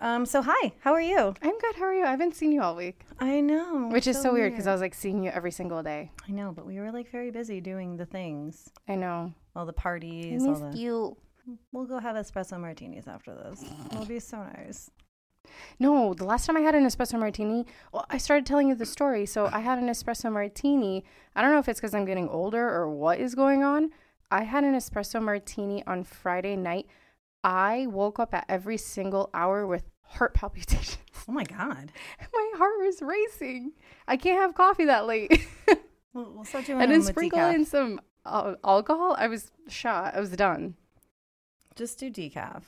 Um, so hi, how are you? I'm good. How are you? I haven't seen you all week, I know. which is so weird because I was like seeing you every single day. I know, but we were like very busy doing the things, I know. all the parties, all the. you. We'll go have espresso martinis after this. It'll be so nice. No, the last time I had an espresso martini, well, I started telling you the story. So I had an espresso martini. I don't know if it's because I'm getting older or what is going on. I had an espresso martini on Friday night. I woke up at every single hour with heart palpitations. Oh my god. My heart was racing. I can't have coffee that late. We'll, we'll start doing and then sprinkle decaf. in some uh, alcohol. I was shot. I was done. Just do decaf.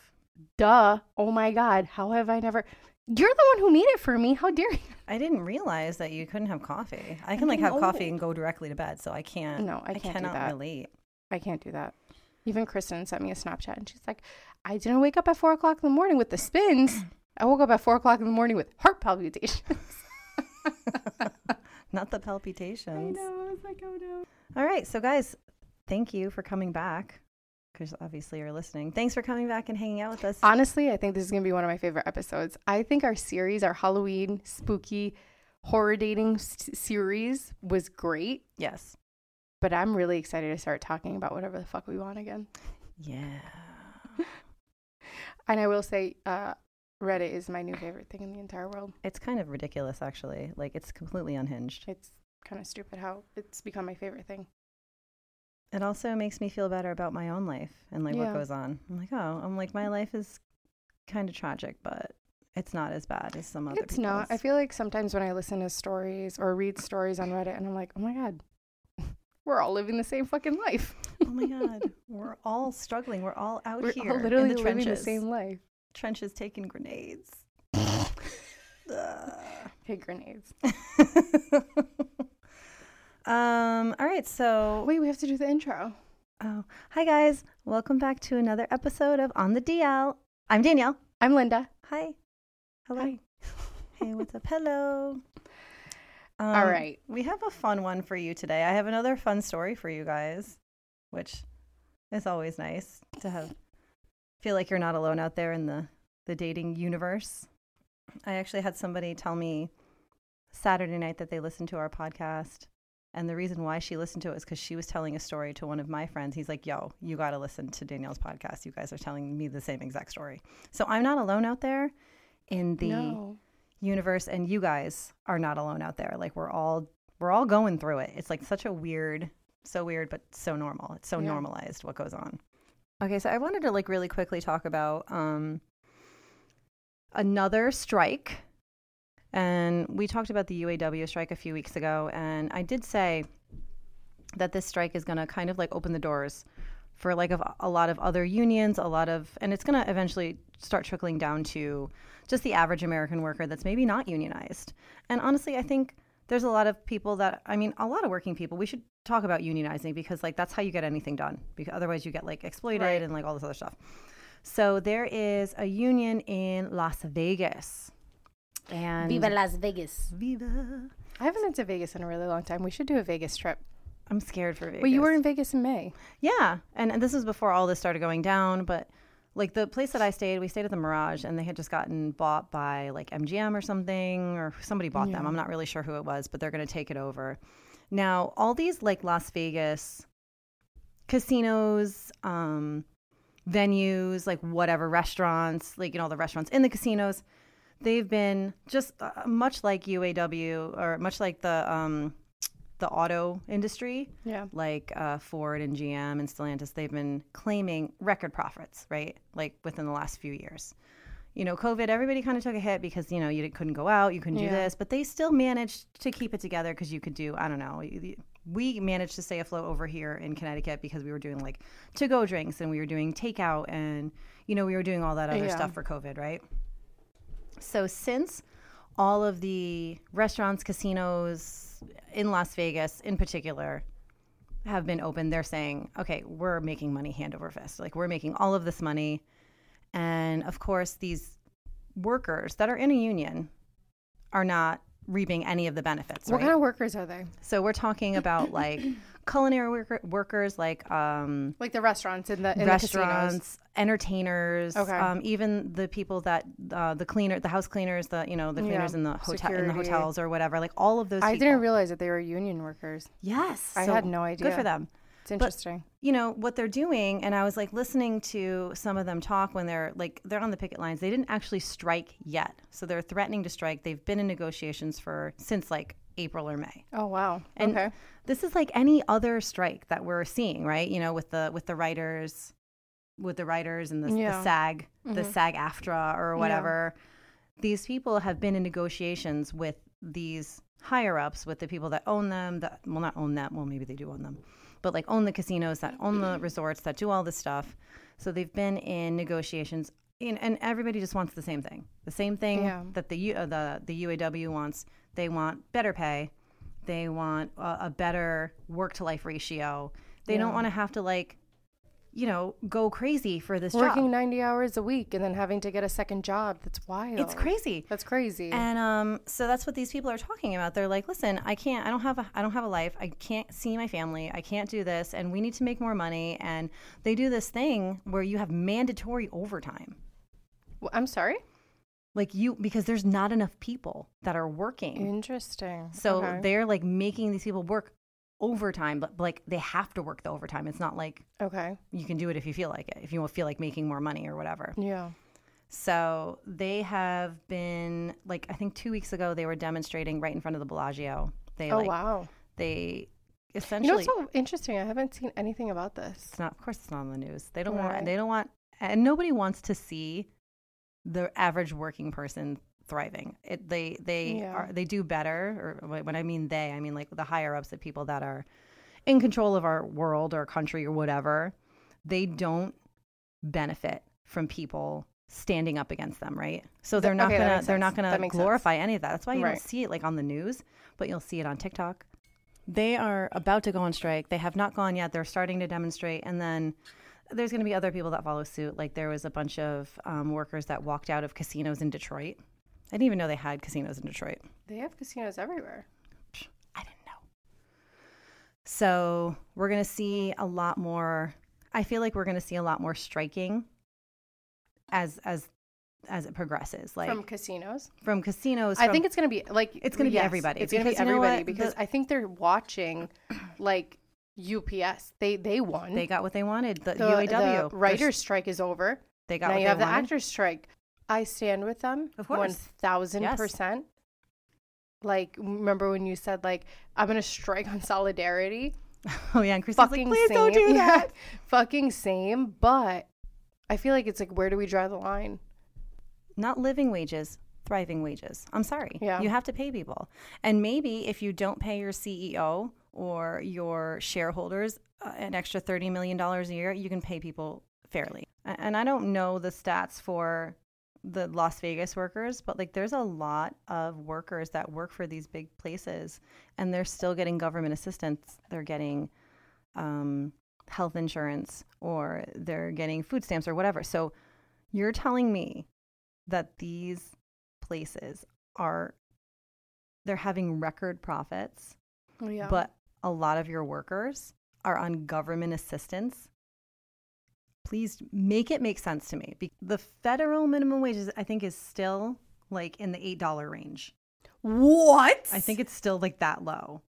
Duh. Oh my God. How have I never? You're the one who made it for me. How dare you? I didn't realize that you couldn't have coffee. I can like I have coffee and go directly to bed, so I can't. No, I can't do cannot that. relate. I can't do that. Even Kristen sent me a Snapchat and she's like, I didn't wake up at four o'clock in the morning with the spins. I woke up at four o'clock in the morning with heart palpitations. Not the palpitations. I know. was like, oh no. All right, so guys, thank you for coming back. Because obviously you're listening. Thanks for coming back and hanging out with us. Honestly, I think this is going to be one of my favorite episodes. I think our series, our Halloween spooky horror dating s- series was great, yes. but I'm really excited to start talking about whatever the fuck we want again. Yeah. And I will say, uh, Reddit is my new favorite thing in the entire world. It's kind of ridiculous, actually. Like, it's completely unhinged. It's kind of stupid how it's become my favorite thing. It also makes me feel better about my own life and like Yeah. what goes on. I'm like, oh, I'm like, my life is kind of tragic, but it's not as bad as some other It's not. I feel like sometimes when I listen to stories or read stories on Reddit, and I'm like, oh my god, we're all living the same fucking life. Oh my God. We're all struggling. We're all out we're here. all literally in the living trenches. the same life. Trenches taking grenades. Ugh. Grenades. um, all right, so Wait, we have to do the intro. Oh, hi guys. Welcome back to another episode of On the DL. I'm Danielle. I'm Linda. Hi. Hello. Hi. Hey, what's up? Hello. Um, All right. We have a fun one for you today. I have another fun story for you guys, which is always nice to have feel like you're not alone out there in the the dating universe. I actually had somebody tell me Saturday night that they listened to our podcast and the reason why she listened to it is because she was telling a story to one of my friends. He's like, yo, you got to listen to Danielle's podcast. You guys are telling me the same exact story. So I'm not alone out there in the no. universe, and you guys are not alone out there. Like we're all we're all going through it. It's like such a weird, so weird, but so normal. It's so Yeah. normalized what goes on. Okay, so I wanted to like really quickly talk about um another strike and we talked about the UAW strike a few weeks ago, and I did say that this strike is going to kind of like open the doors for like of a lot of other unions, a lot of, and it's going to eventually start trickling down to just the average American worker that's maybe not unionized. And honestly, I think there's a lot of people that, I mean, a lot of working people. We should talk about unionizing because like that's how you get anything done. Because otherwise, you get like exploited Right. and like all this other stuff. So there is a union in Las Vegas. And viva Las Vegas. Viva. I haven't been to Vegas in a really long time. We should do a Vegas trip. I'm scared for Vegas. Well, you were in Vegas in May. Yeah, and, and this was before all this started going down. But like the place that I stayed, we stayed at the Mirage, and they had just gotten bought by like MGM or something, or somebody bought them. I'm not really sure who it was, but they're going to take it over. Now, all these like Las Vegas casinos, um, venues, like whatever restaurants, like you know, the restaurants in the casinos, they've been just uh, much like UAW or much like the um, the auto industry Yeah. like uh, Ford and GM and Stellantis, they've been claiming record profits, right? Like within the last few years. You know, COVID, everybody kind of took a hit because, you know, you couldn't go out, you couldn't do this, but they still managed to keep it together because you could do, I don't know, we managed to stay afloat over here in Connecticut because we were doing like to go drinks and we were doing takeout and, you know, we were doing all that other Yeah. stuff for COVID, right? So since all of the restaurants, casinos in Las Vegas in particular have been open, they're saying, okay, we're making money hand over fist. Like we're making all of this money. And of course, these workers that are in a union are not reaping any of the benefits. What right? kind of workers are they? so we're talking about like culinary worker, workers, like um, Like the restaurants in the in the restaurants, entertainers, Okay. um, even the people that uh, the cleaner, the house cleaners, the you know the cleaners Yeah. in the hotel in the hotels or whatever. Like all of those. I people. didn't realize that they were union workers. Yes, I so had no idea. Good for them. It's interesting. you know what they're doing and i was like listening to some of them talk when they're like they're on the picket lines they didn't actually strike yet so they're threatening to strike they've been in negotiations for since like april or may oh wow. and okay. this is like any other strike that we're seeing right you know with the with the writers with the writers and the, Yeah. the sag the Mhm. sag aftra or whatever these people have been in negotiations with these higher ups with the people that own them that well not own them well maybe they do own them but like own the casinos that own the resorts that do all this stuff. So they've been in negotiations and, and everybody just wants the same thing. The same thing Yeah. that the U- uh, the the UAW wants. They want better pay. They want a, a better work to life ratio. They don't want to have to like you know go crazy for this Working job 90 hours a week and then having to get a second job. That's wild. it's crazy That's crazy. and um, so that's what these people are talking about. They're like, "Listen, I can't. I don't have a. I don't have a life. I can't see my family. I can't do this. And we need to make more money." And they do this thing where you have mandatory overtime, Well, I'm sorry. like you, because there's not enough people that are working. Interesting. So Okay. they're like making these people work overtime, but like they have to work the overtime. It's not like okay. you can do it if you feel like it. If you feel like making more money or whatever. Yeah. So they have been like I think two weeks ago they were demonstrating right in front of the Bellagio. They Oh like wow. they essentially. You know what's so interesting? I haven't seen anything about this. it's not of course it's not on the news. They don't Right. want they don't want and nobody wants to see the average working person thriving. It they they Yeah. are they do better or when I mean they I mean like the higher ups the people that are in control of our world or country or whatever. They don't benefit from people standing up against them, right? So they're not okay, gonna they're not gonna makes sense. glorify any of that. That's why you Right. don't see it like on the news, but you'll see it on TikTok. They are about to go on strike. They have not gone yet. They're starting to demonstrate, and then there's going to be other people that follow suit. Like there was a bunch of um, workers that walked out of casinos in Detroit. I didn't even know they had casinos in Detroit. They have casinos everywhere. I didn't know. So we're going to see a lot more. I feel like we're going to see a lot more striking as as as it progresses. Like From casinos. from, casinos. I from- think it's going to be like It's gonna be everybody, It's going to be because you know everybody because The- I think they're watching like UPS. They they won. they got what they wanted. The, the, UAW the writers strike is over. They got now you they have the actors strike. I stand with them. Of course. One thousand percent. Like remember when you said like I'm gonna strike on solidarity? Oh yeah, and Christy's like, Fucking please same. don't do Yeah. that. Fucking same. But I feel like it's like where do we draw the line? Not living wages, thriving wages. I'm sorry. Yeah. You have to pay people. And maybe if you don't pay your CEO or your shareholders uh, an extra $30 million a year, you can pay people fairly. And I don't know the stats for the Las Vegas workers, but like there's a lot of workers that work for these big places and they're still getting government assistance. They're getting um, health insurance or they're getting food stamps or whatever. So you're telling me that these places are they're having record profits, Yeah. but a lot of your workers are on government assistance. Please make it make sense to me. The federal minimum wage is, I think, is still like in the eight dollar range. What? I think it's still like that low.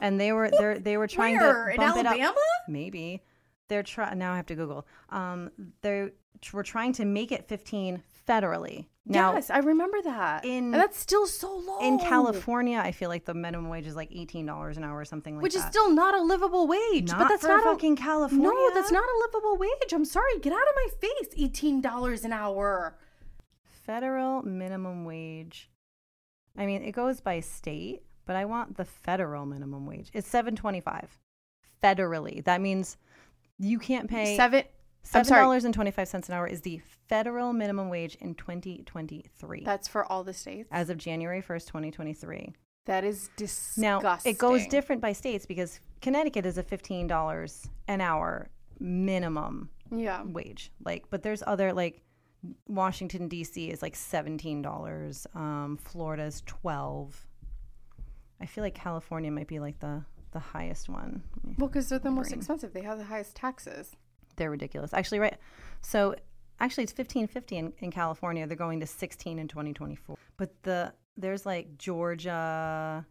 And they were they they were trying Where? to in bump it up. Alabama? Maybe they're trying. Now I have to Google. Um, they we're trying to make it fifteen federally. Now yes, I remember that. in- and that's still so low. in California, I feel like the minimum wage is like eighteen dollars an hour or something like that. which is still not a livable wage. not but that's not fucking a, California. No, that's not a livable wage. I'm sorry. Get out of my face. Eighteen dollars an hour. federal minimum wage. I mean, it goes by state, but I want the federal minimum wage. It's seven twenty five federally. That means you can't pay Seven. Seven dollars and twenty five cents an hour is the federal minimum wage in twenty twenty three That's for all the states. as of January first, twenty twenty three. that is disgusting. Now it goes different by states because Connecticut is a fifteen dollars an hour minimum Yeah. wage. Like, but there's other like Washington D.C. is like seventeen dollars. Um, Florida's twelve. I feel like California might be like the the highest one. Well, because they're the most expensive. They have the highest taxes. They're ridiculous. Actually, right. So actually, it's fifteen fifty in, in California. They're going to sixteen in twenty twenty four. But the there's like Georgia,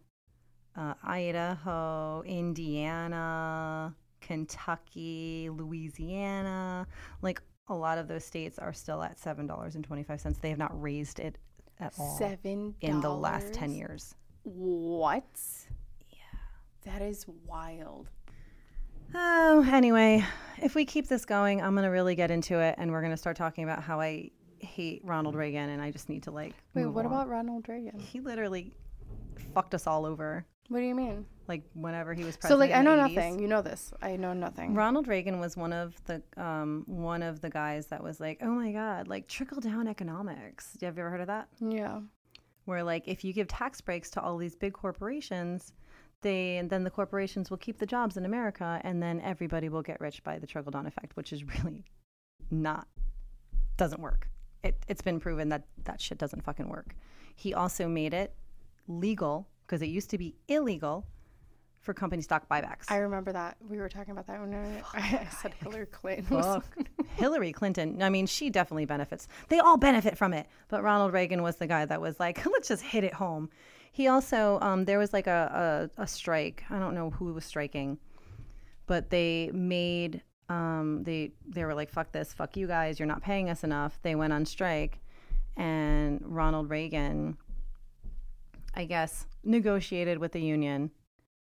uh, Idaho, Indiana, Kentucky, Louisiana. Like a lot of those states are still at seven dollars and twenty five cents. They have not raised it at all Seven in the last ten years. What? Yeah. That is wild. Oh, anyway, if we keep this going, I'm gonna really get into it, and we're gonna start talking about how I hate Ronald Reagan, and I just need to like. Wait, what on. about Ronald Reagan? He literally fucked us all over. What do you mean? Like whenever he was president. So, like, I know 80s. nothing. You know this. I know nothing. Ronald Reagan was one of the um, one of the guys that was like, oh my god, like trickle down economics. Have you ever heard of that? Yeah. Where like if you give tax breaks to all these big corporations, they and then the corporations will keep the jobs in America, and then everybody will get rich by the trickle down effect, which is really not doesn't work. It, it's been proven that that shit doesn't fucking work. He also made it legal because it used to be illegal for company stock buybacks. I remember that. We were talking about that when I, I said Hillary Clinton. was- Hillary Clinton, I mean, she definitely benefits. They all benefit from it. But Ronald Reagan was the guy that was like, let's just hit it home. He also, um, there was like a, a, a strike. I don't know who was striking, but they made, um, they, they were like, fuck this, fuck you guys, you're not paying us enough. They went on strike. And Ronald Reagan, I guess, negotiated with the union.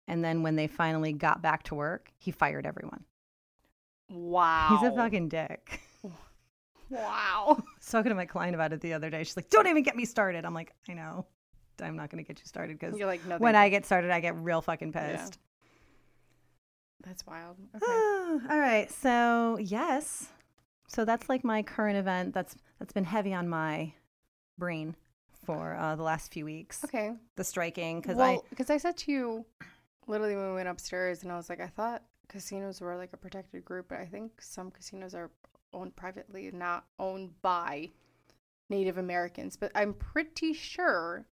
And then when they finally got back to work, he fired everyone. Wow. He's a fucking dick. Wow. I was talking to my client about it the other day. She's like, "Don't even get me started." I'm like, "I know, I'm not going to get you started because like, no. when thank I get started, I get real fucking pissed." you." That's wild. Okay. All right, so yes, so that's like my current event. That's that's been heavy on my brain for uh, the last few weeks. Okay. The striking because well, because I said to you, literally when we went upstairs, and I was like, I thought casinos were like a protected group, but I think some casinos are owned privately, not owned by Native Americans. But I'm pretty sure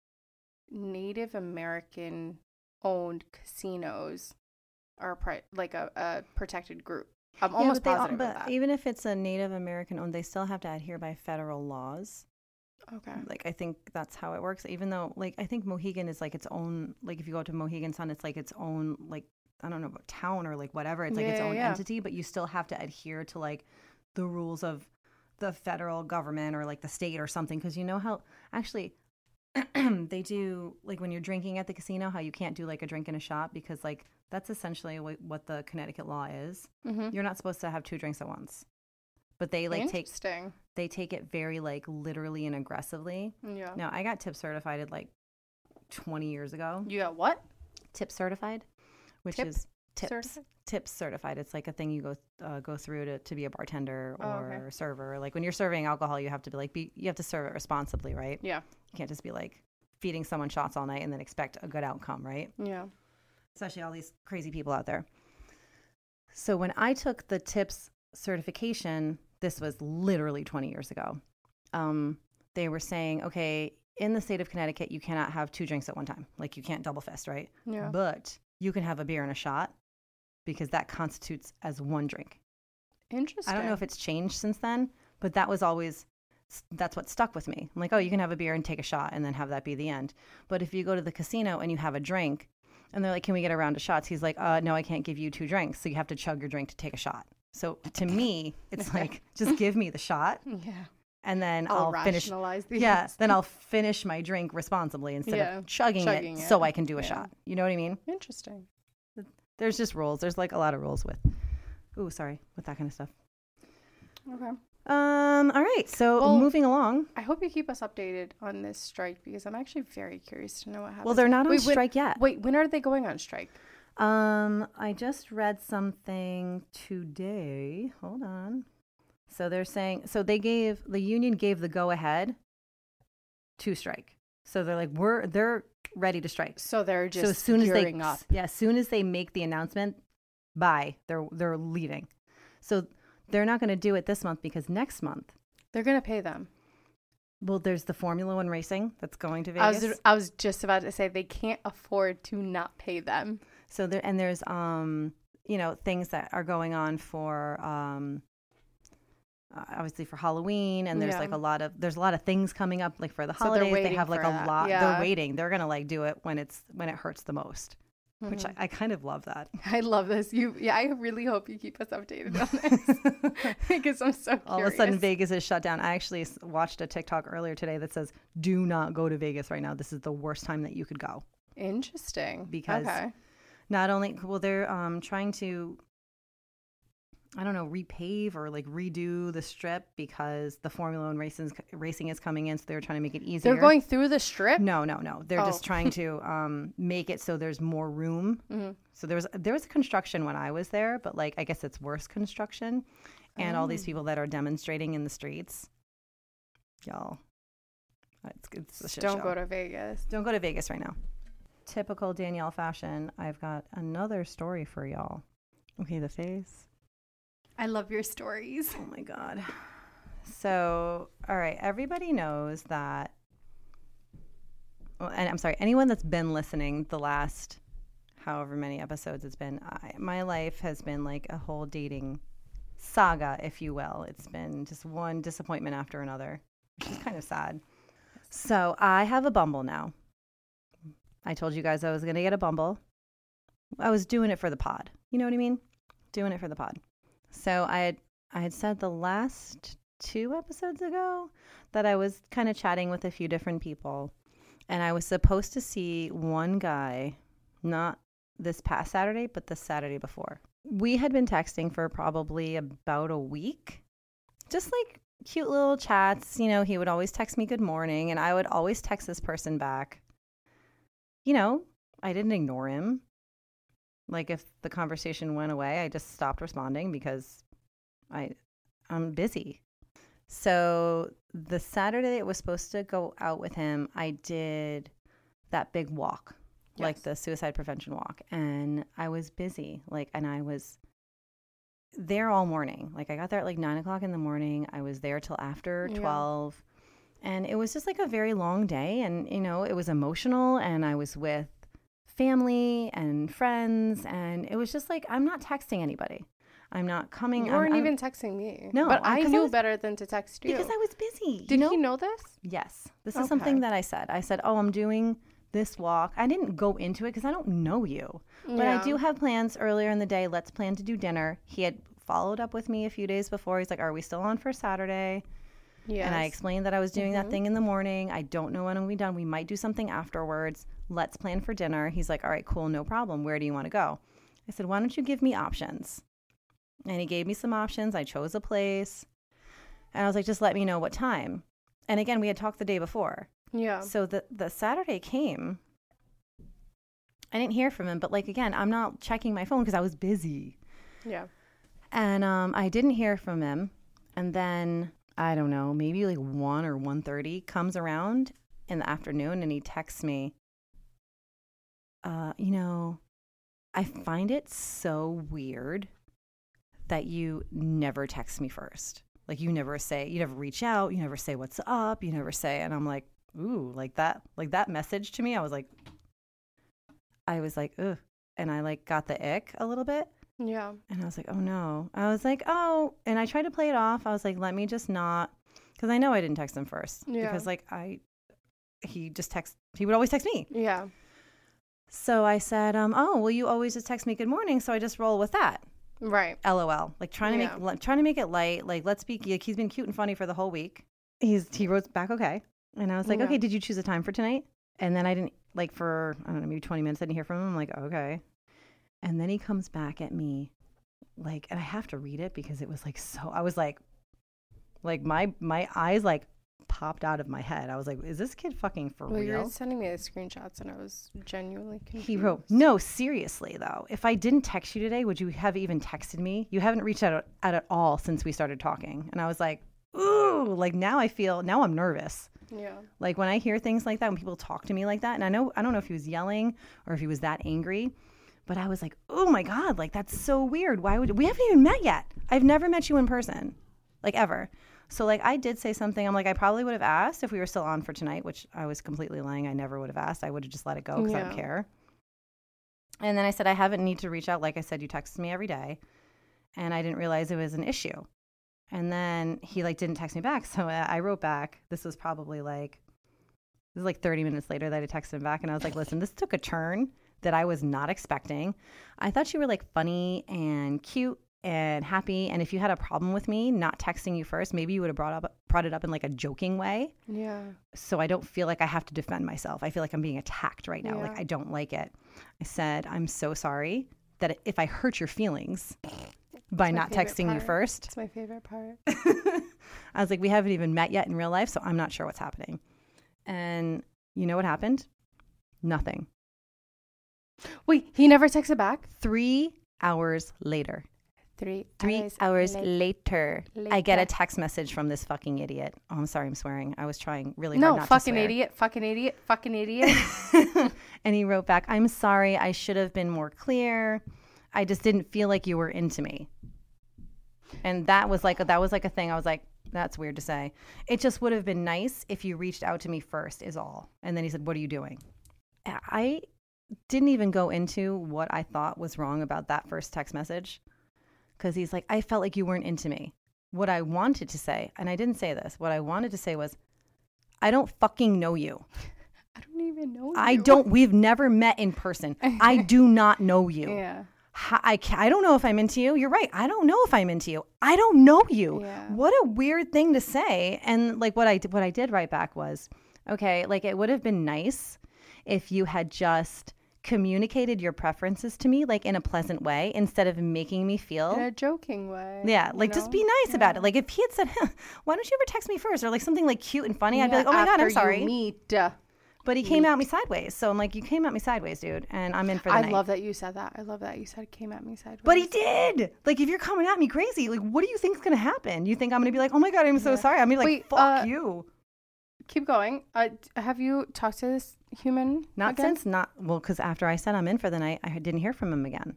Native American owned casinos are pri- like a, a protected group. I'm almost but, they all- positive but that. even if it's a Native American owned, they still have to adhere by federal laws. okay. like i think that's how it works even though like i think mohegan is like its own like if you go to mohegan sun it's like its own like i don't know about town or like whatever it's like its own yeah. entity but you still have to adhere to like the rules of the federal government or like the state or something because you know how actually they do like when you're drinking at the casino how you can't do like a drink and a shot because like that's essentially what, what the connecticut law is Mm-hmm. you're not supposed to have two drinks at once but they like take they take it very like literally and aggressively Yeah. no, I got tip certified at like 20 years ago. You got what? Tip certified, which Tip is tips. certified? Tips certified. It's like a thing you go uh, go through to, to be a bartender Oh, or okay. server. Like when you're serving alcohol, you have to be like be you have to serve it responsibly, right? Yeah. You can't just be like feeding someone shots all night and then expect a good outcome, right? Yeah. especially all these crazy people out there. So when I took the TIPS certification, this was literally 20 years ago. Um, they were saying, okay, in the state of Connecticut, you cannot have two drinks at one time. Like you can't double fist, right? Yeah. But you can have a beer and a shot because that constitutes as one drink. Interesting. I don't know if it's changed since then, but that was always that's what stuck with me. I'm like, oh, you can have a beer and take a shot and then have that be the end. But if you go to the casino and you have a drink and they're like, can we get a round of shots? He's like, uh, no, I can't give you two drinks. So you have to chug your drink to take a shot. So to me, it's like, just give me the shot Yeah. and then I'll, I'll, finish. these. Yeah, then I'll finish my drink responsibly instead Yeah, of chugging, chugging it, it. so I can do a Yeah. shot. You know what I mean? Interesting. There's just rules. There's like a lot of rules with, ooh, sorry, with that kind of stuff. Okay. Um. All right. So Well- moving along. I hope you keep us updated on this strike because I'm actually very curious to know what happens. Well, they're not on Wait, when- strike yet. Wait, when are they going on strike? Um, I just read something today. Hold on. So they're saying so they gave the union gave the go ahead to strike. So they're like we're they're ready to strike. So they're just so as soon as they up. yeah, as soon as they make the announcement, bye, they're they're leaving. So they're not going to do it this month because next month They're gonna pay them. Well, there's the Formula One racing that's going to I Vegas. was I was just about to say they can't afford to not pay them. So there and there's um you know things that are going on for um uh, obviously for Halloween and there's Yeah. like a lot of there's a lot of things coming up like for the So holidays they have like a that. lot Yeah. they're waiting they're gonna like do it when it's when it hurts the most which I, I kind of love that I love this. You, yeah, I really hope you keep us updated on this because I'm so curious. all of a sudden Vegas is shut down I actually watched a TikTok earlier today that says do not go to Vegas right now this is the worst time that you could go Interesting. Because- okay. not only well they're um trying to I don't know repave or like redo the strip because the Formula One racing racing is coming in, so they're trying to make it easier. they're going through the strip. No, no, no. They're just Oh. trying to um, make it so there's more room. Mhm. So there was there was construction when I was there, but like I guess it's worse construction, and all Oh. these people that are demonstrating in the streets, y'all. It's, it's Just don't show. go to Vegas. Don't go to Vegas right now. Typical Danielle fashion. I've got another story for y'all. Okay, the face. I love your stories. Oh my god. So, all right, everybody knows that. Well, and I'm sorry, anyone that's been listening the last however many episodes it's been, I, my life has been like a whole dating saga, if you will. It's been just one disappointment after another, which is kind of sad. So, I have a Bumble now. I told you guys I was going to get a Bumble. I was doing it for the pod. You know what I mean? Doing it for the pod. So I had I had said the last two episodes ago that I was kind of chatting with a few different people, and I was supposed to see one guy, not this past Saturday, but the Saturday before. We had been texting for probably about a week, just like cute little chats. You know, he would always text me good morning, and I would always text this person back. You know, I didn't ignore him. Like if the conversation went away, I just stopped responding because I I'm busy. So the Saturday it was supposed to go out with him, I did that big walk, like the suicide prevention walk, and I was busy. Like, and I was there all morning. Like, I got there at like nine o'clock in the morning. I was there till after Yeah. twelve, and it was just like a very long day. And you know, it was emotional, and I was with family and friends, and it was just like I'm not texting anybody. I'm not coming. You weren't I'm- even texting me. No, but I- 'cause I knew was- better than to text you. because I was busy. Did you know? he know this? Yes. This is something that I said. I said, "Oh, I'm doing this walk." I didn't go into it because I don't know you, but I do have plans earlier in the day. Let's plan to do dinner. He had followed up with me a few days before. He's like, "Are we still on for Saturday?" Yes. And I explained that I was doing that Mhm. thing in the morning. I don't know when it'll be done. We might do something afterwards. Let's plan for dinner. He's like, "All right, cool, no problem. Where do you want to go?" I said, "Why don't you give me options?" And he gave me some options. I chose a place. And I was like, "Just let me know what time." And again, we had talked the day before. Yeah. So the the Saturday came. I didn't hear from him, but like again, I'm not checking my phone because I was busy. Yeah. And um, I didn't hear from him. And then I don't know, maybe like one or one thirty comes around in the afternoon, and he texts me. Uh, you know, I find it so weird that you never text me first. Like you never say, you never reach out, you never say what's up, you never say, and I'm like, ooh, like that, like that message to me. I was like, I was like, ugh, and I like got the ick a little bit. Yeah. And I was like, oh no. I was like, oh. And I tried to play it off. I was like, let me just not. Because I know I didn't text him first. Yeah. Because, like, I, he just text, he would always text me. Yeah. So I said, um, oh, well, you always just text me good morning. So I just roll with that. Right. LOL. Like, trying to Yeah. make, trying to make it light. Like, let's be, like, he's been cute and funny for the whole week. He's, he wrote back, okay. And I was like, Yeah. okay, did you choose a time for tonight? And then I didn't, like, for, I don't know, maybe 20 minutes, I didn't hear from him. I'm like, okay. And then he comes back at me, like, and I have to read it because it was like so, I was like, like, my, my eyes, like, popped out of my head. I was like, is this kid fucking for Well, you real? were sending me the screenshots, and I was genuinely confused. He wrote, No, seriously, though. If I didn't text you today, would you have even texted me? You haven't reached out at, at all since we started talking. And I was like, Ooh, like now I feel, now I'm nervous. Yeah. Like when I hear things like that, when people talk to me like that, and I know, I don't know if he was yelling or if he was that angry, but I was like, Oh my God, like that's so weird. Why would we haven't even met yet? I've never met you in person, like ever. So like I did say something. I'm like I probably would have asked if we were still on for tonight, which I was completely lying. I never would have asked. I would have just let it go because I don't care. And then I said I haven't need to reach out. Like I said, you text me every day, and I didn't realize it was an issue. And then he like didn't text me back, so I I wrote back. This was probably like this is like 30 minutes later that I texted him back, and I was like, "Listen, this took a turn that I was not expecting. I thought you were like funny and cute and happy, and if you had a problem with me not texting you first, maybe you would have brought up brought it up in like a joking way, Yeah. so I don't feel like I have to defend myself. I feel like I'm being attacked right now. Like I don't like it. I said, "I'm so sorry that if I hurt your feelings by not texting you first, It's my favorite part. I was like, we haven't even met yet in real life, so I'm not sure what's happening. And you know what happened? Nothing. Wait, he never texted back? Three hours later, Three, three hours late. later, I get a text message from this fucking idiot. Oh, I'm sorry, I'm swearing. I was trying really No, hard not fucking to swear. No fucking idiot, fucking idiot, fucking idiot. and he wrote back, I'm sorry, I should have been more clear. I just didn't feel like you were into me. And that was like that was like a thing. I was like, that's weird to say. It just would have been nice if you reached out to me first, is all. And then he said, What are you doing? I didn't even go into what I thought was wrong about that first text message. Cause he's like, I felt like you weren't into me. What I wanted to say, and I didn't say this, what I wanted to say was, I don't fucking know you. I don't even know. I you. don't. We've never met in person. I do not know you. Yeah. I I don't know if I'm into you. You're right. I don't know if I'm into you. I don't know you. Yeah. What a weird thing to say. And like what I did, what I did write back was, okay, like it would have been nice if you had just communicated your preferences to me like in a pleasant way instead of making me feel In a joking way. yeah, like just be nice about it. Like if he had said, huh, "Why don't you ever text me first? or like something like cute and funny, I'd be like, "Oh my god, I'm you sorry." Meet. uh, But he came at me sideways. So I'm like, you came at me sideways, dude. And I'm in for the I night. love that you said that. I love that you said it came at me sideways. But he did. Like, if you're coming at me crazy, like, what do you think's going to happen? You think I'm going to be like, oh my God, I'm so sorry. I'm going to be like, Wait, fuck uh, you. Keep going. Uh, have you talked to this human? Not again? since, not, well, because after I said I'm in for the night, I didn't hear from him again.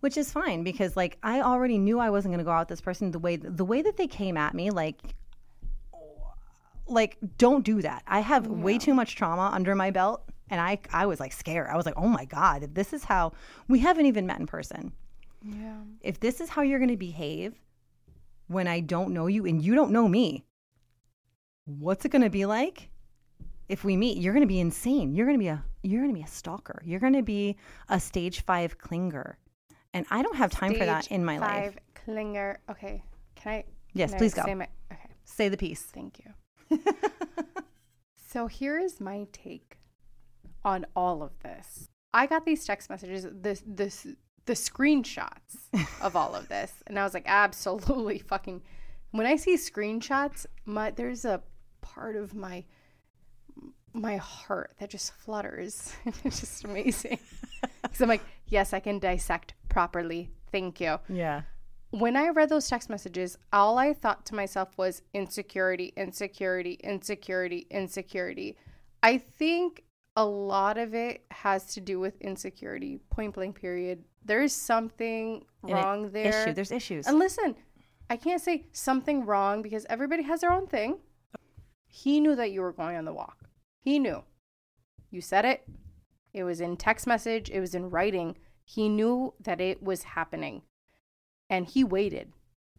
Which is fine because, like, I already knew I wasn't going to go out with this person the way the way that they came at me, like, like don't do that. I have way too much trauma under my belt, and I I was like scared. I was like, oh my god, if this is how we haven't even met in person. Yeah. if this is how you're going to behave when I don't know you and you don't know me, what's it going to be like if we meet? You're going to be insane. You're going to be a you're going to be a stalker. You're going to be a stage 5 clinger. And I don't have time for that in my life. five clinger. Okay. Can I? Yes, can I please go. Say my, okay. Say the piece. Thank you. so here is my take on all of this. I got these text messages, this this the screenshots of all of this, and I was like, absolutely fucking. When I see screenshots, my there's a part of my my heart that just flutters. it's just amazing. Because I'm like, yes, I can dissect properly. Thank you Yeah. when I read those text messages, all I thought to myself was insecurity, insecurity, insecurity, insecurity. I think a lot of it has to do with insecurity, point blank, period. There is something wrong there. Issue. There's issues. And listen, I can't say something wrong because everybody has their own thing. He knew that you were going on the walk. He knew. You said it. It was in text message, it was in writing. He knew that it was happening. And he waited.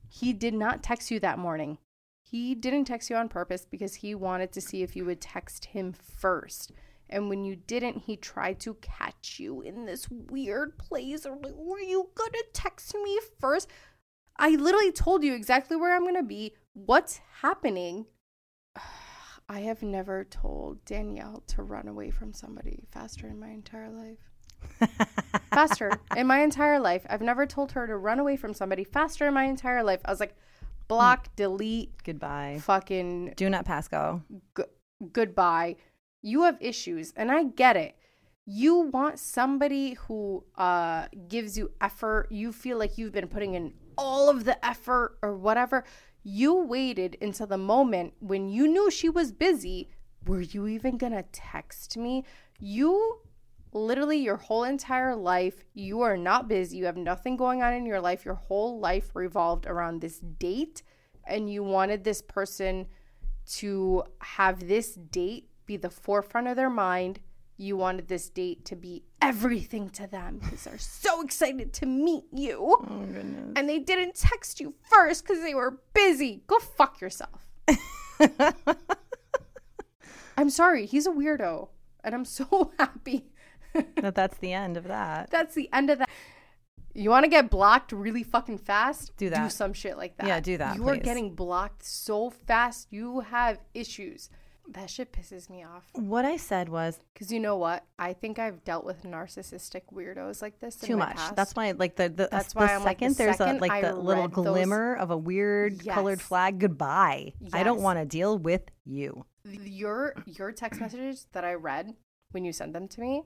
He did not text you that morning. He didn't text you on purpose because he wanted to see if you would text him first. And when you didn't, he tried to catch you in this weird place. Or like, were you gonna text me first? I literally told you exactly where I'm gonna be, what's happening. I have never told Danielle to run away from somebody faster in my entire life. faster in my entire life. I've never told her to run away from somebody faster in my entire life. I was like, block, delete, Goodbye. fucking Do not pass go. g- goodbye. You have issues, and I get it. You want somebody who uh, gives you effort. You feel like you've been putting in all of the effort or whatever. You waited until the moment when you knew she was busy. Were you even gonna text me? You literally your whole entire life, you are not busy. You have nothing going on in your life. Your whole life revolved around this date and you wanted this person to have this date be the forefront of their mind. You wanted this date to be everything to them because they're so excited to meet you. Oh goodness. And they didn't text you first because they were busy. Go fuck yourself. I'm sorry. He's a weirdo. And I'm so happy that that's the end of that. that's the end of that. You want to get blocked really fucking fast? Do that. Do some shit like that. Yeah, do that, You are getting blocked so fast. You have issues. That shit pisses me off. What I said was Because you know what? I think I've dealt with narcissistic weirdos like this. too much. past. That's why, like the the, That's the why I'm like, the second there's second a like I the little read those- glimmer of a weird colored flag. Goodbye. I don't want to deal with you. your your text messages that I read when you sent them to me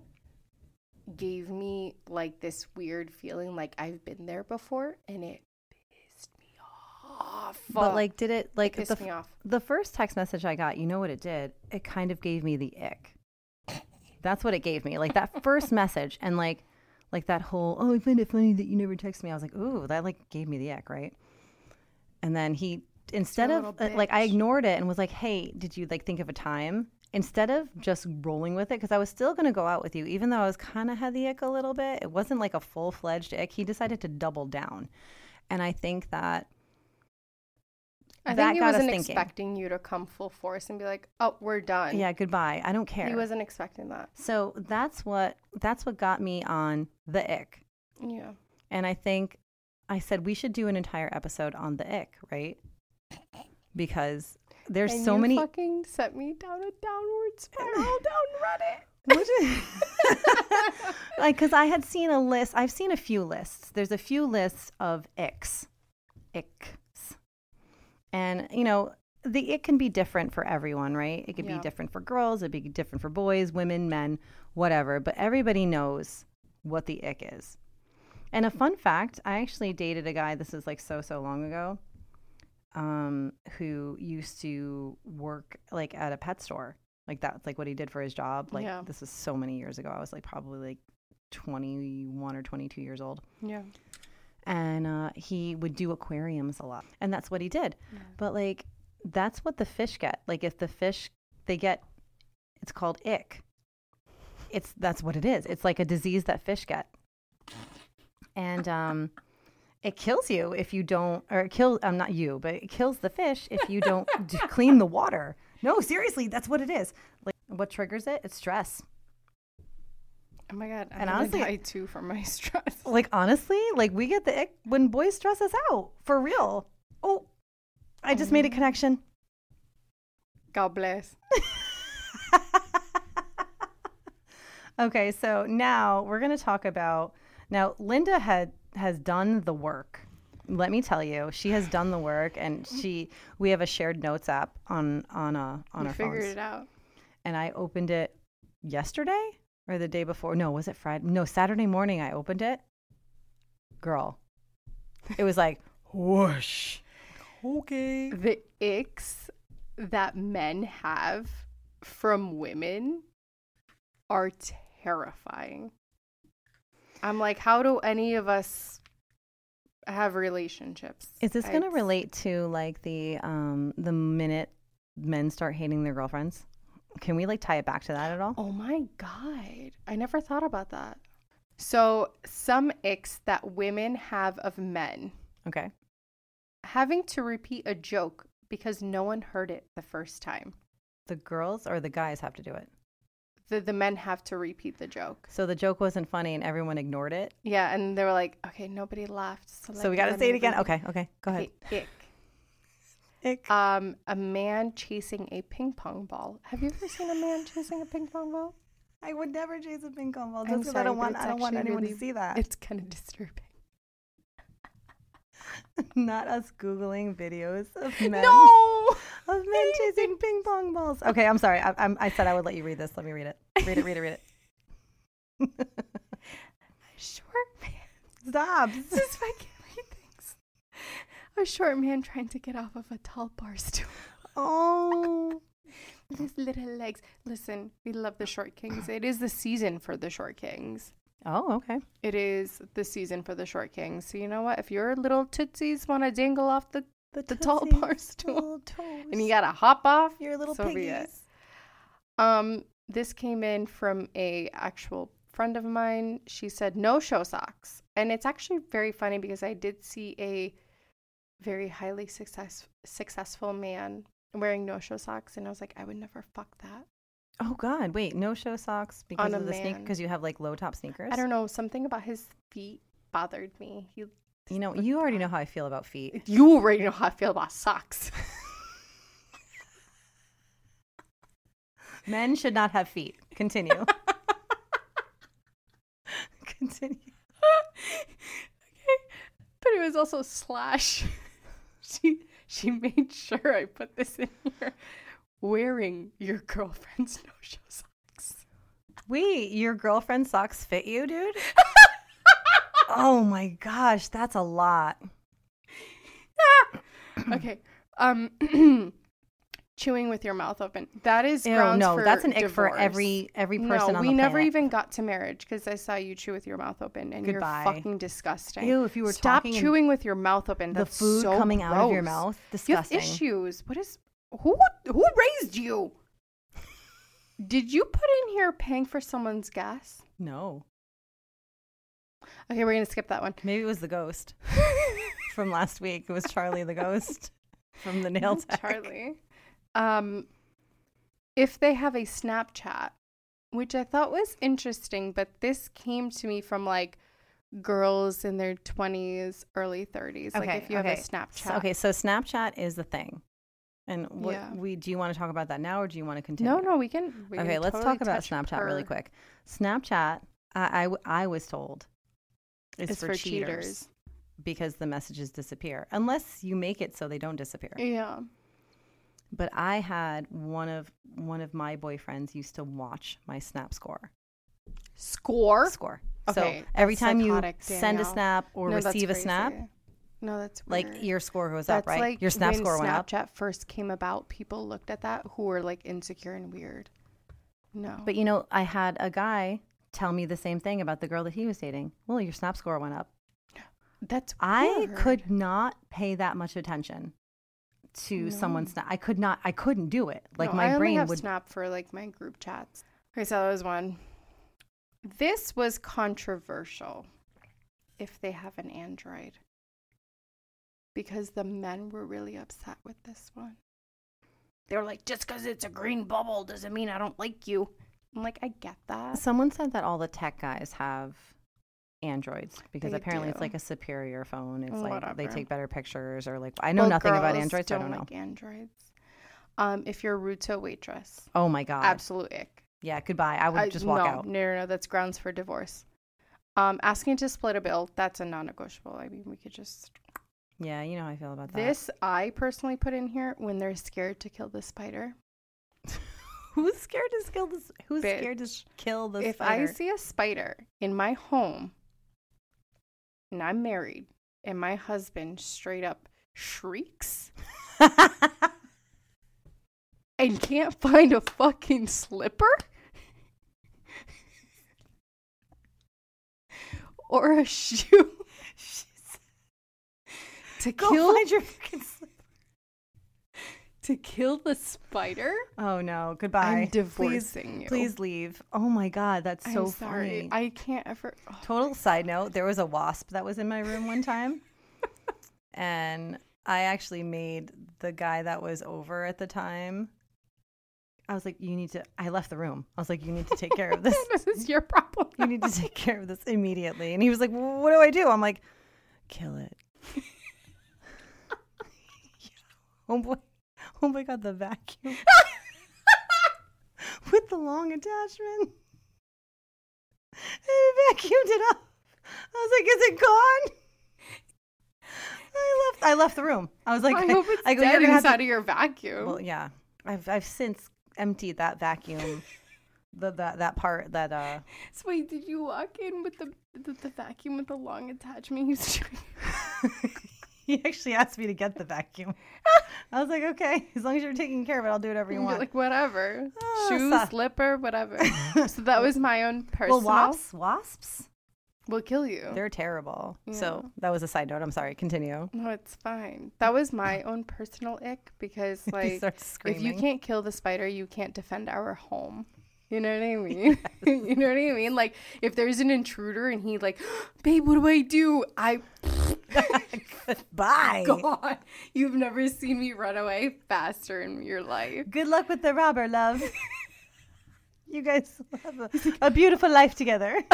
gave me like this weird feeling like I've been there before and it off. But like, did it like pissed the me off. the first text message I got? You know what it did? It kind of gave me the ick. That's what it gave me. Like that first message, and like like that whole oh I find it funny that you never text me. I was like ooh that like gave me the ick right. And then he instead of little uh, like I ignored it and was like hey did you like think of a time instead of just rolling with it because I was still gonna go out with you even though I was kind of had the ick a little bit. It wasn't like a full fledged ick. He decided to double down, and I think that I that think he wasn't expecting you to come full force and be like, "Oh, we're done." yeah goodbye. I don't care. He wasn't expecting that. So that's what that's what got me on the ick. Yeah. And I think I said we should do an entire episode on the ick, right? Because there's And so you many fucking set me down a downward spiral down Reddit. like cuz I had seen a list. I've seen a few lists. There's a few lists of icks. Icks. And you know, the it can be different for everyone, right? It could Yeah. be different for girls, it'd be different for boys, women, men, whatever, but everybody knows what the ick is. And a fun fact, I actually dated a guy this is like so so long ago. Um who used to work like at a pet store. Like that's like what he did for his job. Like Yeah. this was so many years ago. I was like probably like 21 or 22 years old Yeah. And uh, he would do aquariums a lot and that's what he did. But like that's what the fish get. Like if the fish they get it's called ick. It's that's what it is. It's like a disease that fish get. And um it kills you if you don't or it kills i'm not you but it kills the fish if you don't d- clean the water. No seriously that's what it is. Like what triggers it? It's stress Oh my god. I'm And honestly- die too from my stress. Like honestly, like we get the ick when boys stress us out for real. Oh, I just made a mm. connection. God bless. Okay, so now we're going to talk about now Linda had has done the work. Let me tell you, she has done the work and she we have a shared notes app on on a on You our figured phones. it out. And I opened it yesterday or the day before. No, was it Friday? No, Saturday morning I opened it. Girl. It was like whoosh. Okay. The icks that men have from women are terrifying. I'm like, how do any of us have relationships? Is this going to relate to like the um the minute men start hating their girlfriends? Can we like tie it back to that at all? Oh my god. I never thought about that. So, some icks that women have of men Okay. having to repeat a joke because no one heard it the first time. The girls or the guys have to do it. The the men have to repeat the joke. So the joke wasn't funny and everyone ignored it. Yeah, and they were like, "Okay, nobody laughed." So, so we got to say it again. Okay. Okay. Go ahead. Okay, ick. Ick. Um, a man chasing a ping pong ball. Have you ever seen a man chasing a ping pong ball? I would never chase a ping pong ball just because I don't want I don't want anyone really- to see that. It's kind of disturbing. Not us googling videos of men No. of men chasing ping pong balls. Okay, I'm sorry. I, I'm, I said I would let you read this. Let me read it. Read it. Read it. Read it. Short man. Stop. This is why I can't read things. A short man trying to get off of a tall bar stool. Oh. His little legs. Listen, we love the short kings. It is the season for the short kings. Oh. Okay. It is the season for the short kings. So you know what? If your little tootsies want to dangle off the, the tall bar stool. and you gotta hop off. your little so piggies. Um, this came in from a actual friend of mine. She said no show socks, and it's actually very funny because I did see a very highly success successful man wearing no show socks, and I was like, I would never fuck that. Oh God! Wait, no show socks because a of the sneaker because you have like low top sneakers. I don't know, something about his feet bothered me. He, You know, you already know how I feel about feet. you already know how I feel about socks. Men should not have feet. Continue. Continue. Okay. But it was also slash. She she made sure I put this in here. Wearing your girlfriend's no show socks. Wait, your girlfriend's socks fit you, dude? oh my gosh, that's a lot. okay. Um chewing with your mouth open. That is Ew, grounds no, for that's an ick for divorce. every every person no, on we the never planet. even got to marriage because I saw you chew with your mouth open, and Goodbye. you're fucking disgusting. Ew, if you were Stop talking and chewing with your mouth open. the That's food so coming out of your gross. mouth, You have disgusting. issues. What is who? Who raised you? Did you put in here paying for someone's gas? No, Okay, we're gonna skip that one. maybe it was the ghost from last week. It was Charlie the ghost from the nail tech. Charlie. Um, if they have a Snapchat, which I thought was interesting, but this came to me from like girls in their 20s, early 30s. Okay, like if you have a Snapchat. So, okay, so Snapchat is the thing. And what Yeah. we do you want to talk about that now or do you want to continue? No, no, we can. We okay, can let's totally talk about Snapchat really quick. Snapchat, I I was told, is It's for, for cheaters, cheaters. because the messages disappear unless you make it so they don't disappear. Yeah. But I had one of one of my boyfriends used to watch my Snap score Score. score. Okay, so every time you send a snap or No, receive a snap. No, that's like your score goes That's up, right? like your Snap when score went up. Snapchat first came about, people looked at that who were like insecure and weird. No. But you know, I had a guy tell me the same thing about the girl that he was dating. Well, your Snap score went up. that's I could not pay that much attention to No. someone's snap. I could not. I couldn't do it. Like No, my I only brain have would. Snap for like my group chats. Okay, so that was one. This was controversial. If they have an Android, because the men were really upset with this one. They were like, "Just because it's a green bubble doesn't mean I don't like you." I'm like, I get that. Someone said that all the tech guys have androids because They apparently it's like a superior phone. It's like they take better pictures or like I know Well, nothing about androids. So I don't know. like androids. Um, if you're rude to a waitress, oh my god. absolute ick. Yeah. Goodbye. I would just walk no, out. No, no, no, that's grounds for divorce. Um, asking to split a bill, that's a non-negotiable. I mean, we could just Yeah. You know how I feel about that. this. I personally put in here when they're scared to kill the spider. Who's scared to kill this? Who's Bitch. scared to sh- kill the if spider? I see a spider in my home, and I'm married, and my husband straight up shrieks and can't find a fucking slipper or a shoe to Go kill find your fucking to kill the spider. Oh no. Goodbye. I'm Please, divorcing you. please leave. Oh my god, that's so I'm sorry. funny. I can't ever. oh. Total side note, there was a wasp that was in my room one time. and I actually made the guy that was over at the time. I was like, you need to I left the room. I was like, you need to take care of this. this is your problem. you need to take care of this immediately. And he was like, well, what do I do? I'm like, kill it. oh boy. Oh my god, the vacuum. With the long attachment. I vacuumed it up. I was like, is it gone? I left I left the room. I was like I hope it's I go, dead "You're gonna inside of your vacuum. Well, yeah. I've I've since emptied that vacuum. the that that part that uh so wait, did you walk in with the the, the vacuum with the long attachment? He actually asked me to get the vacuum. I was like, okay, as long as you're taking care of it, I'll do whatever you want. like whatever, Ah, shoe, sa- slipper, whatever. so that was my own personal. well, wasps, wasps, will kill you. They're terrible. So that was a side note. I'm sorry. Continue. no, it's fine. That was my own personal ick because like if you can't kill the spider, you can't defend our home. You know what I mean? you know what I mean? Like if there's an intruder and he like, babe, what do I do? I Bye. God, you've never seen me run away faster in your life. Good luck with the robber, love. you guys have a, a beautiful life together.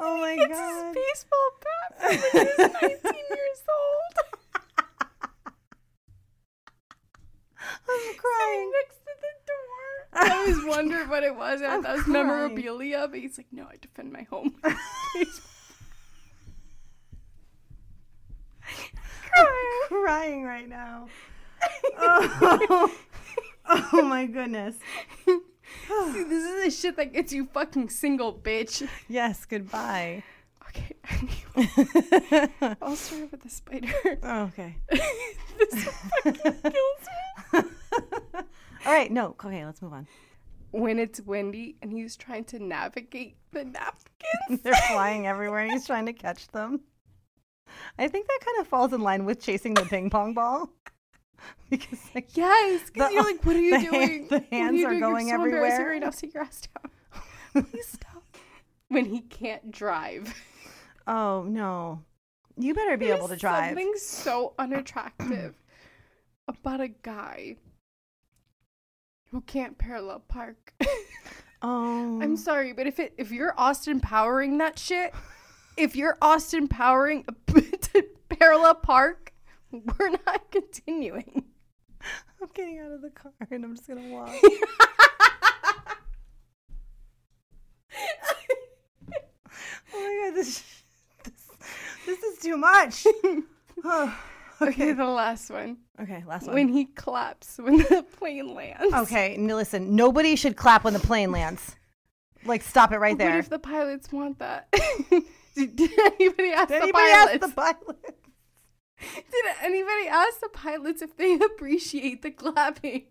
oh my It's god. his baseball bat when he's 19 years old. I'm crying. next to the door. I always wondered what it was. and I I'm thought it was crying. memorabilia, but he's like, no, I defend my home. I'm crying right now. Oh, oh my goodness. See, this is the shit that gets you fucking single, bitch. Yes, goodbye. Okay, I'll start with the spider. Oh, okay. this fucking kills me. All right, no. Okay, let's move on. When it's windy and he's trying to navigate the napkins. They're flying everywhere and he's trying to catch them. I think that kind of falls in line with chasing the ping pong ball. because like, Yes, because you're like, what are you the hand- doing? the What are hands you are doing? You're going so everywhere. Right now, sit your ass down. Please stop. When he can't drive. oh no. You better be able to drive. Something so unattractive about a guy who can't parallel park. Oh. I'm sorry, but if it if you're Austin powering that shit, if you're Austin powering to parallel park, we're not continuing. I'm getting out of the car and I'm just gonna walk. oh my god, this this, this is too much. Okay, the last one. okay, last one. When he claps when the plane lands. okay, n- listen, nobody should clap when the plane lands. Like, stop it right there. if the pilots want that? did, did anybody ask Did the anybody ask the pilot? Did anybody ask the pilots if they appreciate the clapping?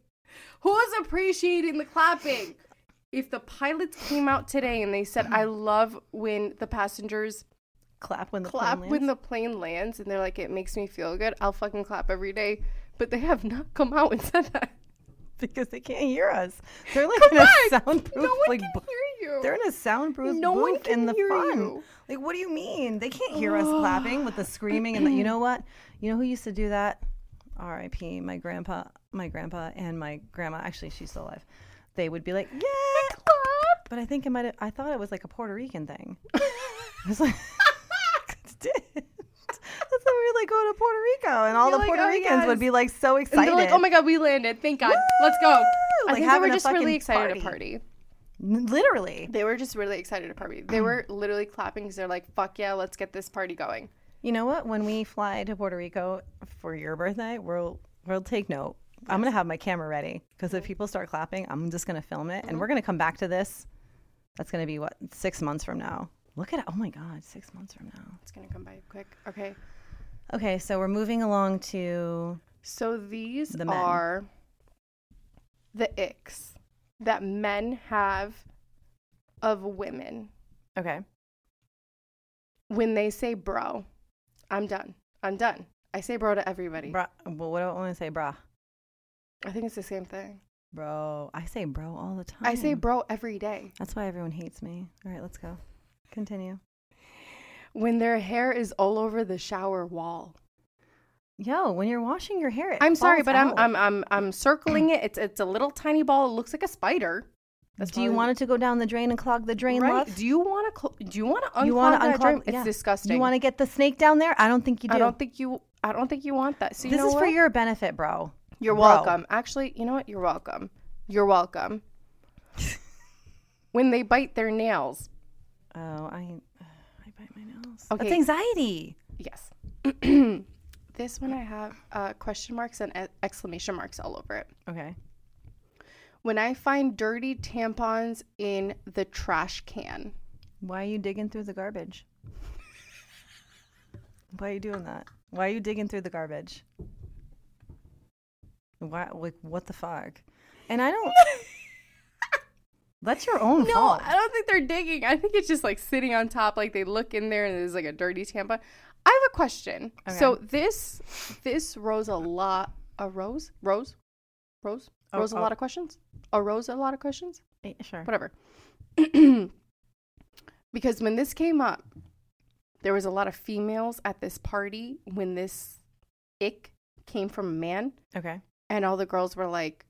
Who's appreciating the clapping? If the pilots came out today and they said, I love when the passengers Clap when the clap plane when lands? the plane lands and they're like, it makes me feel good, I'll fucking clap every day. But they have not come out and said that. because they can't hear us. They're like in Correct. a soundproof No one like can bo- hear you. they're in a soundproof No one booth can in the hear fun. you. Like what do you mean? They can't hear us clapping with the screaming and the, you know what? You know who used to do that? R.I.P. My grandpa, my grandpa and my grandma. Actually, she's still alive. They would be like, "Yeah, clap. but I think it might. have I thought it was like a Puerto Rican thing. I was like, That's when we like go to Puerto Rico, and all You're the like, Puerto "Oh, Ricans would be like so excited. like, oh my god, we landed. Thank God. Let's go. Woo! I Like think they were just really excited to party. party. Literally. They were just really excited to party. They were literally clapping because they're like, fuck yeah, let's get this party going. You know what? When we fly to Puerto Rico for your birthday, we'll we'll take note. I'm gonna have my camera ready because if mm-hmm. people start clapping, I'm just gonna film it, and mm-hmm. we're gonna come back to this. That's gonna be what six months from now. Look at it! Oh my God, six months from now. It's going to come by quick. Okay. Okay, so we're moving along to So these The men. are the icks that men have of women okay. when they say bro. I'm done. I'm done. I say bro to everybody. Bra. Well, what do I want to say, bra? I think it's the same thing. Bro. I say bro all the time. I say bro every day. That's why everyone hates me. All right, let's go. Continue. When their hair is all over the shower wall. Yo, when you're washing your hair, I'm sorry, but I'm. I'm I'm I'm circling it. It's it's a little tiny ball. It looks like a spider. Do you want it to go down the drain and clog the drain, right? love? Do you want to? Cl- do you want to unclog You wanna drain? It's yeah. disgusting. You want to get the snake down there? I don't think you do. I don't think you. I don't think you want that. So you this is for your benefit, bro. You're Bro. welcome. Actually, you know what? You're welcome. You're welcome. when they bite their nails. Oh, I, I bite my nails. Okay. That's anxiety. Yes. this one I have uh, question marks and exclamation marks all over it. Okay. When I find dirty tampons in the trash can. Why are you digging through the garbage? Why are you doing that? Why are you digging through the garbage? Why? Like, what the fuck? And I don't. That's your own No, fault. I don't think they're digging. I think it's just like sitting on top, like they look in there and there's like a dirty Tampa. I have a question. So this this rose a lot a rose? Rose? Rose? Oh, Rose a oh. lot of questions? A rose a lot of questions? Eh, Sure. Whatever. because when this came up, there was a lot of females at this party when this ick came from a man Okay. and all the girls were like,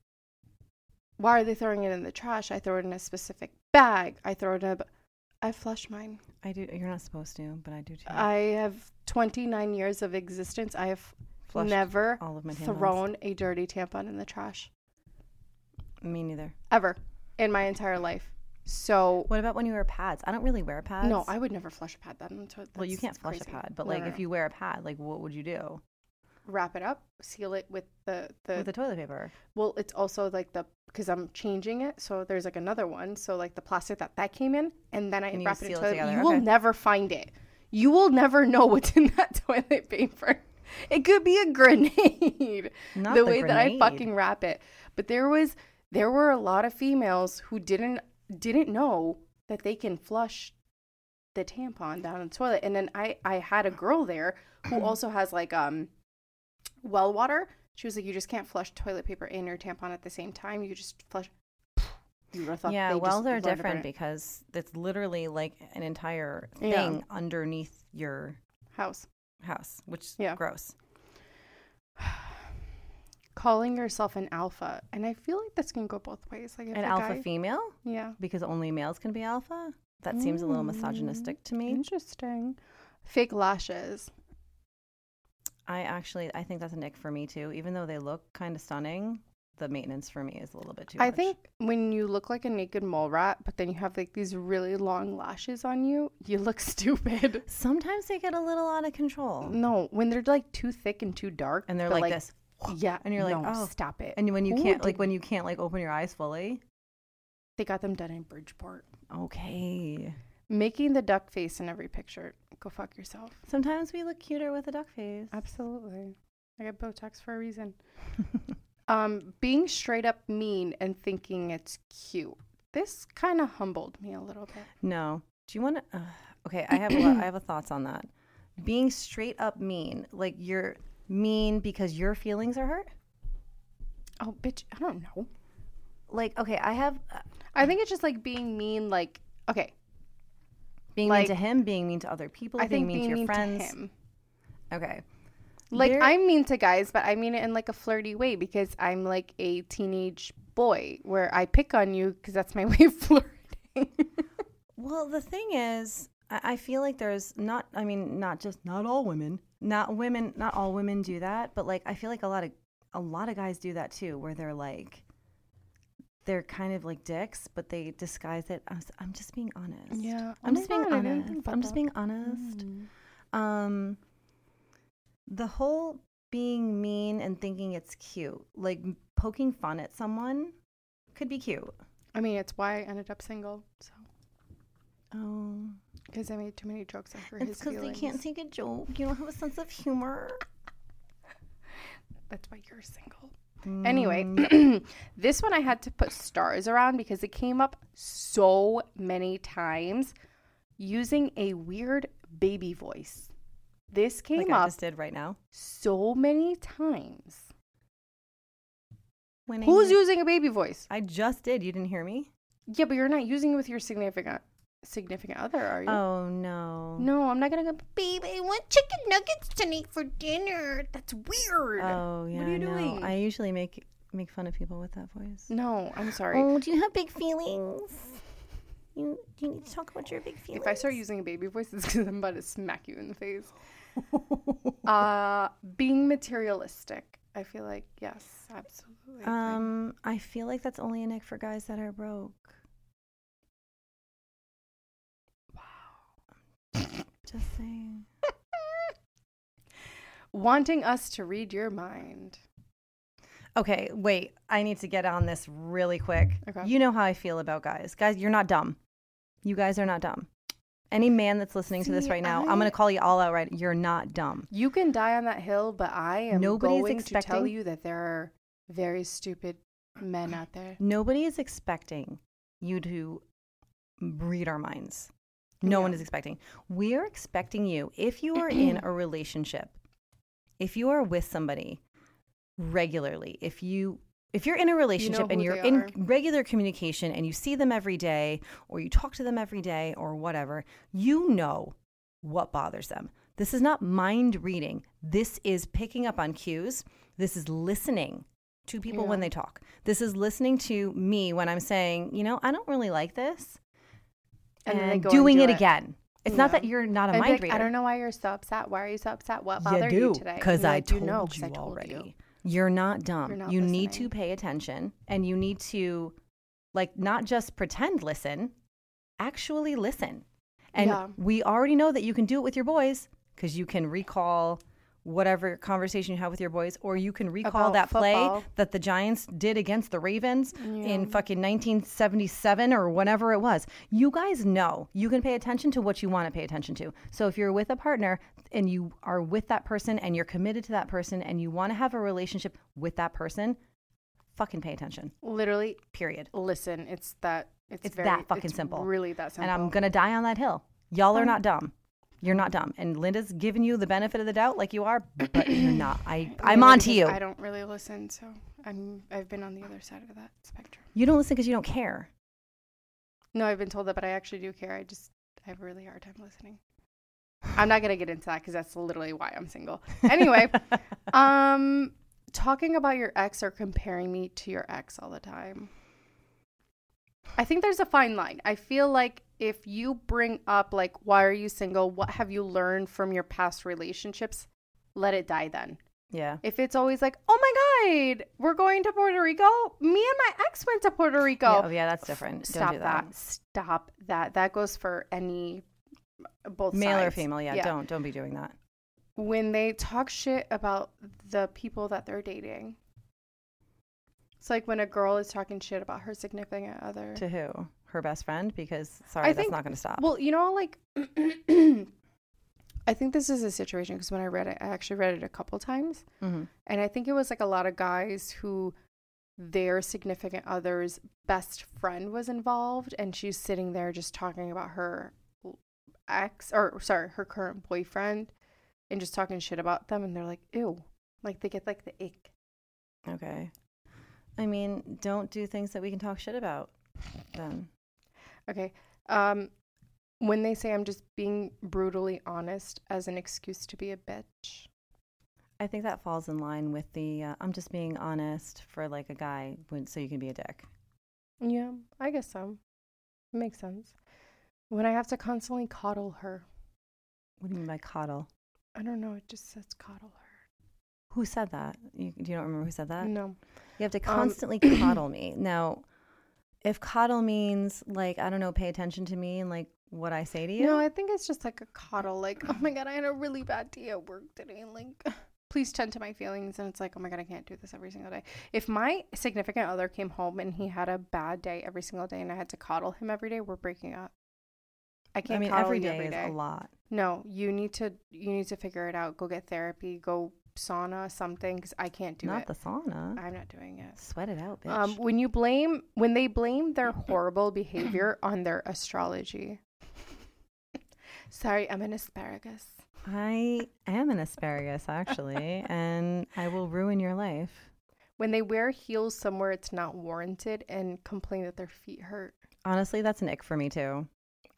"Why are they throwing it in the trash? I throw it in a specific bag. I throw it in a. b- I flush mine. I do. You're not supposed to, but I do too. I have 29 years of existence. I have Flushed never all of my tampons. thrown a dirty tampon in the trash Me neither. ever in my entire life. So What about when you wear pads? I don't really wear pads. no, I would never flush a pad. That that's, well, you can't flush crazy. a pad, but No, like no, if no. you wear a pad, like what would you do wrap it up, seal it with the the. with the toilet paper? well, it's also like the because I'm changing it, so there's like another one. So like the plastic that that came in, and then I And wrap it in it toilet. together, You will never find it. You will never know what's in that toilet paper. It could be a grenade. Not the the way that I fucking wrap it. But there was there were a lot of females who didn't didn't know that they can flush the tampon down the toilet. And then I I had a girl there who also has like um well water. She was like, you just can't flush toilet paper and your tampon at the same time. You just flush. You would have thought Yeah, well they just wells are learned to burn different because it's literally like an entire Yeah. thing underneath your house. house, which Yeah. gross. Calling yourself an alpha, and I feel like this can go both ways. Like if An alpha guy- female yeah, because only males can be alpha. That seems a little Mm. misogynistic to me. interesting. Fake lashes. I actually I think that's a nick for me too. Even though they look kind of stunning, the maintenance for me is a little bit too much. I much. think when you look like a naked mole rat, but then you have like these really long lashes on you, you look stupid. sometimes they get a little out of control. No, when they're like too thick and too dark, And they're but, like, this. Yeah, And you're like, no, oh. stop it. And when you Who can't like when you can't like open your eyes fully. they got them done in Bridgeport, Okay. making the duck face in every picture. Go fuck yourself. Sometimes we look cuter with a duck face. Absolutely, I got Botox for a reason. um, being straight up mean and thinking it's cute. This kind of humbled me a little bit. No. Do you want to? Uh, okay, I have a lot, I have a thoughts on that. Being straight up mean, like you're mean because your feelings are hurt. Oh, bitch, I don't know. Like, okay, I have uh, I think it's just like being mean. Like, okay, being Like- mean to him, being mean to other people, I being think mean being to your mean friends. to him. Okay. Like There- I'm mean to guys, but I mean it in like a flirty way because I'm like a teenage boy where I pick on you because that's my way of flirting. Well, the thing is, I, I feel like there's not. I mean, not just not all women, not women, not all women do that, but like I feel like a lot of a lot of guys do that too, where they're like, they're kind of like dicks, but they disguise it. as, I'm just being honest. Yeah, I'm just being even honest. I'm just being honest. Mm. Um, the whole being mean and thinking it's cute, like poking fun at someone, could be cute. I mean, it's why I ended up single. So Oh, because I made too many jokes hurt it's his because they can't take a joke. You don't have a sense of humor. That's why you're single. Anyway, Mm, this one I had to put stars around because it came up so many times using a weird baby voice. This came like I up just did right now. so many times. When Who's using a baby voice? I just did. You didn't hear me? Yeah, but you're not using it with your significant significant other, are you? Oh no. No, I'm not gonna go. Babe, I want chicken nuggets tonight for dinner. That's weird. Oh yeah. are you no. doing? I usually make make fun of people with that voice. no, I'm sorry. Oh, do you have big feelings? You do you need to talk about your big feelings? If I start using a baby voice, it's because I'm about to smack you in the face. uh, being materialistic. I feel like yes, absolutely. Um, I feel like that's only a nick for guys that are broke. Just saying. Wanting us to read your mind. Okay, wait. I need to get on this really quick. Okay. You know how I feel about guys. Guys, you're not dumb. You guys are not dumb. Any man that's listening to this See, right now, I- I'm going to call you all out right. You're not dumb. You can die on that hill, but I am Nobody's going to tell expecting- you that there are very stupid Men out there. Nobody is expecting you to read our minds. No one is expecting. We're expecting you, if you are in a relationship, if you are with somebody regularly, if you if you're in a relationship and you're in are. regular communication and you see them every day or you talk to them every day or whatever, you know what bothers them. This is not mind reading. This is picking up on cues. This is listening to people when they talk. This is listening to me when I'm saying, you know, I don't really like this And and, then they and doing do it, it. again. It's not that you're not a I'd mind like, reader. I don't know why you're so upset. Why are you so upset? What You bothered do you today? because I like, "You know, you I told already. you." You're not dumb. You're not you need to pay attention and you need to like not just pretend listen, actually listen. And Yeah. we already know that you can do it with your boys because you can recall whatever conversation you have with your boys or you can recall About that play football. that the Giants did against the Ravens in fucking 1977 or whenever it was. You guys know. You can pay attention to what you want to pay attention to. So if you're with a partner and you are with that person and you're committed to that person and you want to have a relationship with that person, fucking pay attention. Literally, Period. listen. It's that. It's, It's very, that fucking it's simple. Really that simple. And I'm going to die on that hill. Y'all are not dumb. You're not dumb. And Linda's giving you the benefit of the doubt like you are, but you're not. I, I'm on to you. I don't really listen, so I'm. I've been on the other side of that spectrum. You don't listen because you don't care. No, I've been told that, but I actually do care. I just I have a really hard time listening. I'm not gonna get into that because that's literally why I'm single. Anyway, um, talking about your ex or comparing me to your ex all the time. I think there's a fine line. I feel like if you bring up like why are you single? What have you learned from your past relationships? Let it die then. yeah. If it's always like, "Oh my god, we're going to Puerto Rico." Me and my ex went to Puerto Rico. Yeah, oh, yeah, that's different. Stop don't do that. that. Stop that. That goes for any uh, both Male or sides. female, yeah, Don't don't be doing that. When they talk shit about the people that they're dating. It's like when a girl is talking shit about her significant other. To who? Her best friend? Because sorry, I that's think- not going to stop. Well, you know, like I think this is a situation because when I read it, I actually read it a couple times. hmm And I think it was like a lot of guys who their significant other's best friend was involved and she's sitting there just talking about her ex or sorry, her current boyfriend and just talking shit about them and they're like, ew. Like they get like the ick. Okay. I mean, don't do things that we can talk shit about. Then Okay. Um when they say I'm just being brutally honest as an excuse to be a bitch. I think that falls in line with the uh, I'm just being honest for like a guy, when, so you can be a dick. Yeah, I guess so. It Makes sense. When I have to constantly coddle her. What do you mean by coddle? I don't know, it just says coddle her. Who said that? You, do you don't remember who said that? No. You have to Um, constantly coddle me. Now, if coddle means like I don't know, pay attention to me and like what I say to you. No, I think it's just like a coddle. Like, oh my god, I had a really bad day at work today. And like, please tend to my feelings. And it's like, oh my god, I can't do this every single day. If my significant other came home and he had a bad day every single day, and I had to coddle him every day, we're breaking up. I can't. I mean every day every is a lot. No, you need to. You need to figure it out. Go get therapy. Go sauna something because I can't do Not it. Not the sauna. I'm not doing it. Sweat it out, bitch. Um, when you blame when they blame their horrible behavior on their astrology. Sorry, I'm an asparagus. I am an asparagus actually, and I will ruin your life. When they wear heels somewhere it's not warranted and complain that their feet hurt. Honestly, that's an ick for me too.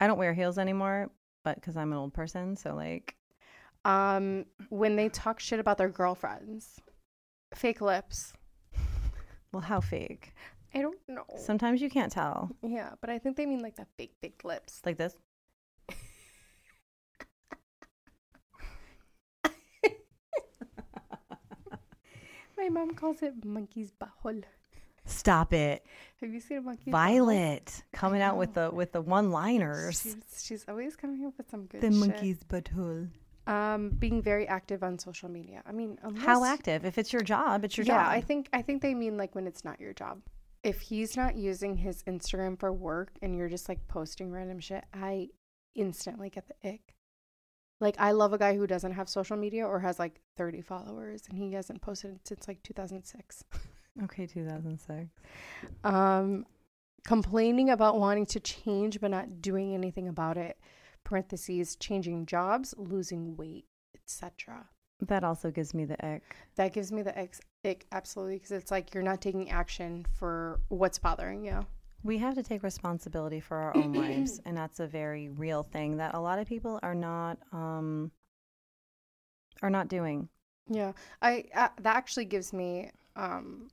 I don't wear heels anymore, but because I'm an old person, so like, Um, when they talk shit about their girlfriends. Fake lips. well, how fake? I don't know. Sometimes you can't tell. yeah, but I think they mean like the fake fake lips. Like this. My mom calls it monkey's butthole. Stop it, Have you seen a butthole? Violet, coming out with the with the one-liners. She's, she's always coming up with some good shit. The shit. monkey's butthole. Um, being very active on social media. I mean, How active? If it's your job, it's your yeah, job. I think I think they mean like when it's not your job. If he's not using his Instagram for work and you're just like posting random shit, I instantly get the ick. Like I love a guy who doesn't have social media or has like 30 followers and he hasn't posted since like 2006. Okay, 2006. Um, complaining about wanting to change but not doing anything about it. Parentheses, changing jobs, losing weight, etc. That also gives me the ick. That gives me the ick, ick absolutely, because it's like you're not taking action for what's bothering you. We have to take responsibility for our own lives, and that's a very real thing that a lot of people are not um are not doing. Yeah, I uh, that actually gives me um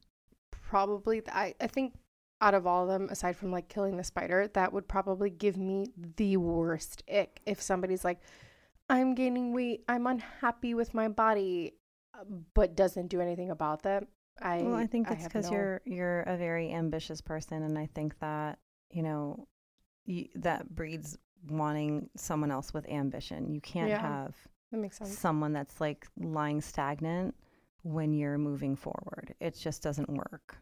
probably I I think out of all of them aside from like killing the spider that would probably give me the worst ick if somebody's like I'm gaining weight, I'm unhappy with my body but doesn't do anything about that. I Well, I think it's because no- you're you're a very ambitious person, and I think that you know y that breeds wanting someone else with ambition. You can't Yeah. have that makes sense. someone that's like lying stagnant when you're moving forward. It just doesn't work.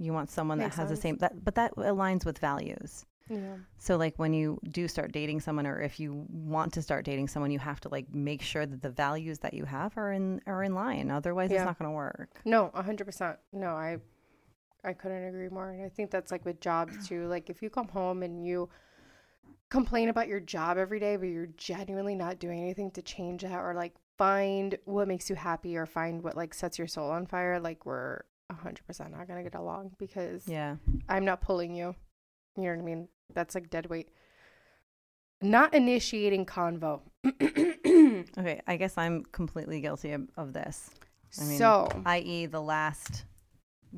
You want someone Makes that has the same that, but that aligns with values. Yeah. So like when you do start dating someone or if you want to start dating someone, you have to like make sure that the values that you have are in are in line. Otherwise Yeah. it's not going to work. No, a hundred percent. No, I I couldn't agree more. And I think that's like with jobs too. Like if you come home and you complain about your job every day, but you're genuinely not doing anything to change that or like find what makes you happy or find what like sets your soul on fire, like we're a hundred percent not gonna get along because Yeah. I'm not pulling you. You know what I mean? That's like dead weight. Not initiating convo. Okay, I guess I'm completely guilty of, of this. I mean, so i.e. the last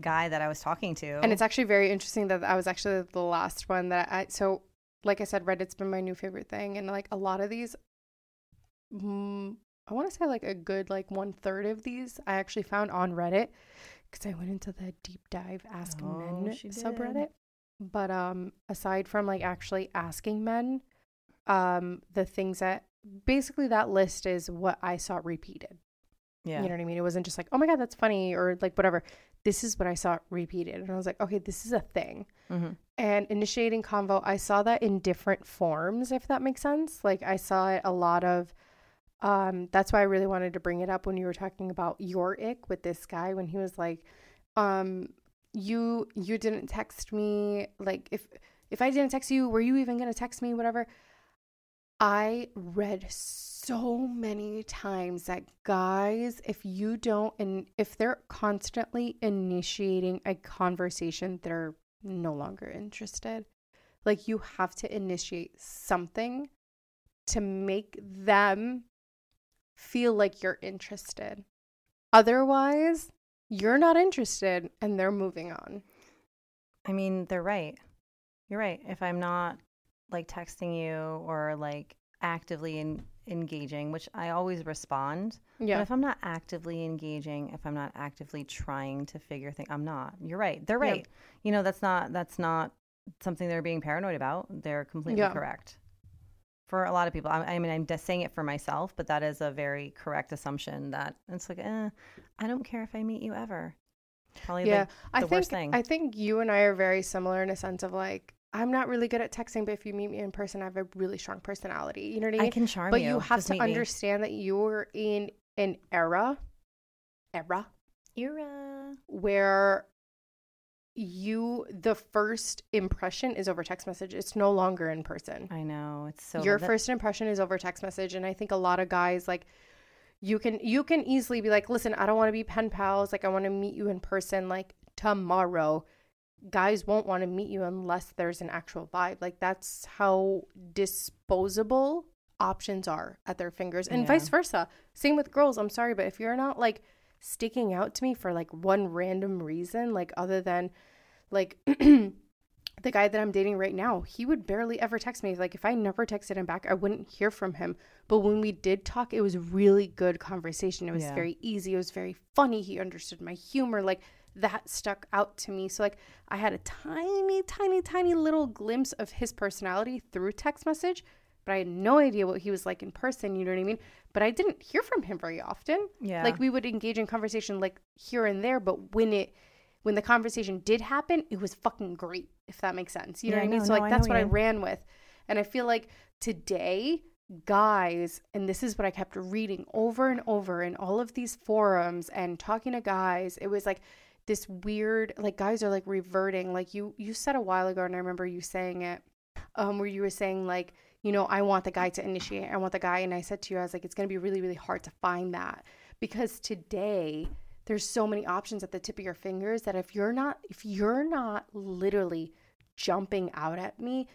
guy that I was talking to. And it's actually very interesting that I was actually the last one that I so like I said, Reddit's been my new favorite thing, and like a lot of these, mm, I want to say like a good like one third of these I actually found on Reddit because I went into the deep dive Ask Oh, Men subreddit. But um, aside from like actually asking men, um, the things that basically that list is what I saw repeated. yeah. You know what I mean? It wasn't just like, oh my God, that's funny or like whatever. This is what I saw repeated. And I was like, okay, this is a thing. hmm And initiating convo, I saw that in different forms, if that makes sense. Like I saw it a lot of, um, that's why I really wanted to bring it up when you were talking about your ick with this guy when he was like, um, you you didn't text me. Like if if I didn't text you, were you even gonna text me? Whatever. I read so many times that guys, if you don't, and if they're constantly initiating a conversation, they're no longer interested. Like you have to initiate something to make them feel like you're interested. Otherwise, you're not interested and they're moving on. I mean, they're right. You're right. If I'm not like texting you or like actively in, engaging, which I always respond, Yeah. but if I'm not actively engaging, if I'm not actively trying to figure things, I'm not. You're right. They're right. You know, that's not that's not something they're being paranoid about. They're completely Yeah. correct. For a lot of people, I, I mean, I'm just saying it for myself, but that is a very correct assumption. That it's like, eh, I don't care if I meet you ever. Probably yeah. like I the think worst thing. I think you and I are very similar in a sense of like I'm not really good at texting, but if you meet me in person, I have a really strong personality. You know what I mean? I can charm but you. you have to meet me. understand that you're in an era era Era. where you the first impression is over text message. It's no longer in person. I know it's so. Your that- first impression is over text message and I think a lot of guys like you can you can easily be like, "Listen, I don't want to be pen pals. Like I want to meet you in person like tomorrow." Guys won't want to meet you unless there's an actual vibe. Like that's how disposable options are at their fingers and Yeah. vice versa. Same with girls. I'm sorry, but if you're not like sticking out to me for like one random reason, like other than like the guy that I'm dating right now, he would barely ever text me. Like if I never texted him back, I wouldn't hear from him. But when we did talk, it was really good conversation. It was Yeah. very easy. It was very funny. He understood my humor. Like that stuck out to me. So like I had a tiny, tiny, tiny little glimpse of his personality through text message, but I had no idea what he was like in person. You know what I mean? But I didn't hear from him very often. Yeah. Like we would engage in conversation like here and there, but when it when the conversation did happen, it was fucking great, if that makes sense. You know Yeah, what I mean? no, so like I that's what what I ran with. And I feel like today guys and this is what I kept reading over and over in all of these forums and talking to guys, it was like this weird like guys are like reverting like you you said a while ago and I remember you saying it um where you were saying like you know I want the guy to initiate I want the guy and I said to you I was like it's going to be really really hard to find that because today there's so many options at the tip of your fingers that if you're not if you're not literally jumping out at me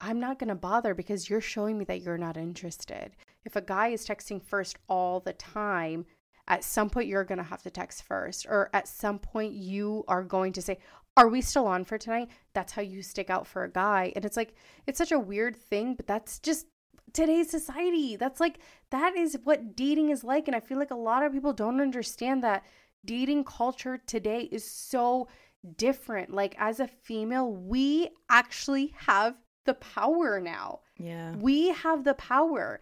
I'm not going to bother because you're showing me that you're not interested. If a guy is texting first all the time, at some point you're going to have to text first or at some point you are going to say are we still on for tonight? That's how you stick out for a guy. And it's like it's such a weird thing but that's just today's society. That's like that is what dating is like. And i feel like a lot of people don't understand that dating culture today is so different. Like as a female we actually have the power now. Yeah. we have the power.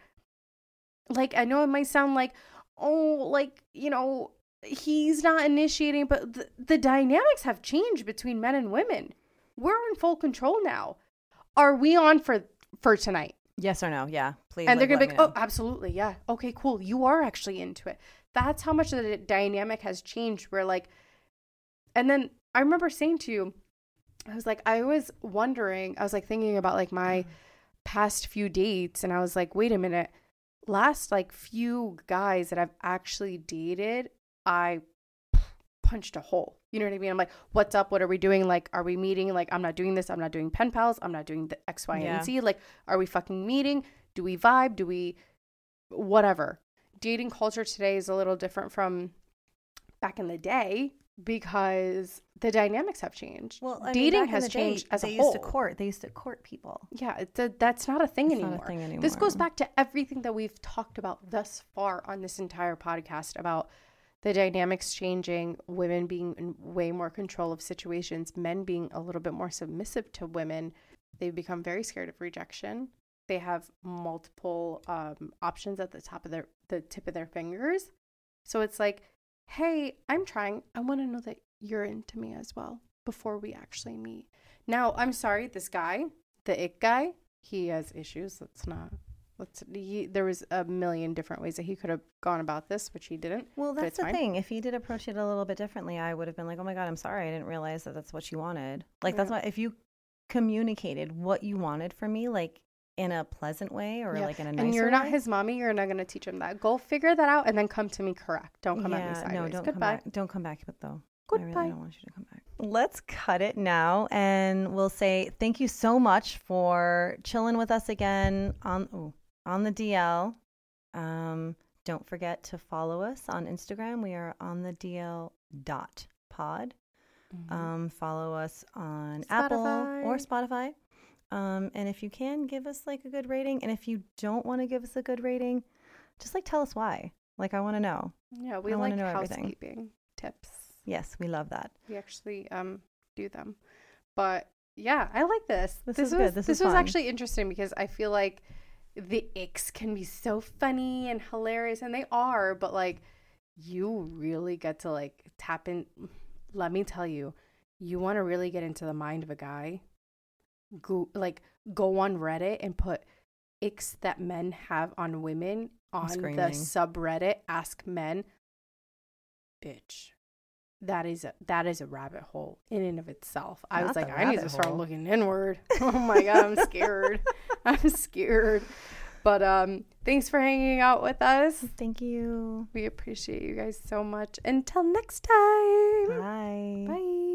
Like i know it might sound like oh like you know he's not initiating but the, the dynamics have changed between men and women. We're in full control now. Are we on for for tonight? Yes or no? Yeah. Please. and they're gonna be like oh absolutely yeah. Okay cool. You are actually into it. That's how much the dynamic has changed where like and then i remember saying to you i was like i was wondering i was like thinking about like my mm. past few dates and i was like wait a minute. Last like few guys that i've actually dated i punched a hole. You know what i mean? I'm like what's up? What are we doing? Like are we meeting? Like i'm not doing this. I'm not doing pen pals. I'm not doing the x y Yeah. and z. Like are we fucking meeting? Do we vibe? Do we whatever. Dating culture today is a little different from back in the day because the dynamics have changed. Well, I mean, dating has the day, changed as they a whole They used to court. They used to court people. yeah it's a, that's not a thing anymore not a thing anymore. this goes back to everything that we've talked about thus far on this entire podcast about the dynamics changing, women being in way more control of situations, men being a little bit more submissive to women. They've become very scared of rejection. They have multiple um, options at the top of their the tip of their fingers. So it's like, hey, I'm trying. I want to know that you're into me as well before we actually meet. Now, I'm sorry, this guy, the it guy, he has issues. Let's not. Let's. He, there was a million different ways that he could have gone about this, which he didn't. Well, that's the fine. thing. If he did approach it a little bit differently, I would have been like, "Oh my god, I'm sorry. I didn't realize that that's what you wanted." Like that's why if you communicated what you wanted from me, like in a pleasant way or Yeah. like in a nicer and you're not way, his mommy. You're not going to teach him that. Go figure that out and then come to me correct. Don't come at me sideways. No, don't Goodbye. come back. Don't come back, but though. Goodbye. I really don't want you to come back. Let's cut it now, and we'll say thank you so much for chilling with us again on ooh, on the DL. Um, don't forget to follow us on Instagram. We are on the DL dot pod. Mhm. Um, follow us on Apple or Spotify. Spotify. Um, and if you can, give us like a good rating. And if you don't want to give us a good rating, just like tell us why. Like I want to know. yeah, we I like know everything. housekeeping tips. Yes, we love that. We actually um do them. But yeah, I like this. This this is was good. This this is was fun. actually interesting because I feel like the icks can be so funny and hilarious and they are, but like you really get to like tap in let me tell you, you want to really get into the mind of a guy, go like go on Reddit and put icks that men have on women on the subreddit ask men bitch that is a that is a rabbit hole in and of itself. I was like i need to start hole. looking inward. Oh my god i'm scared. I'm scared. But um thanks for hanging out with us. Thank you. we appreciate you guys so much. Until next time. Bye. bye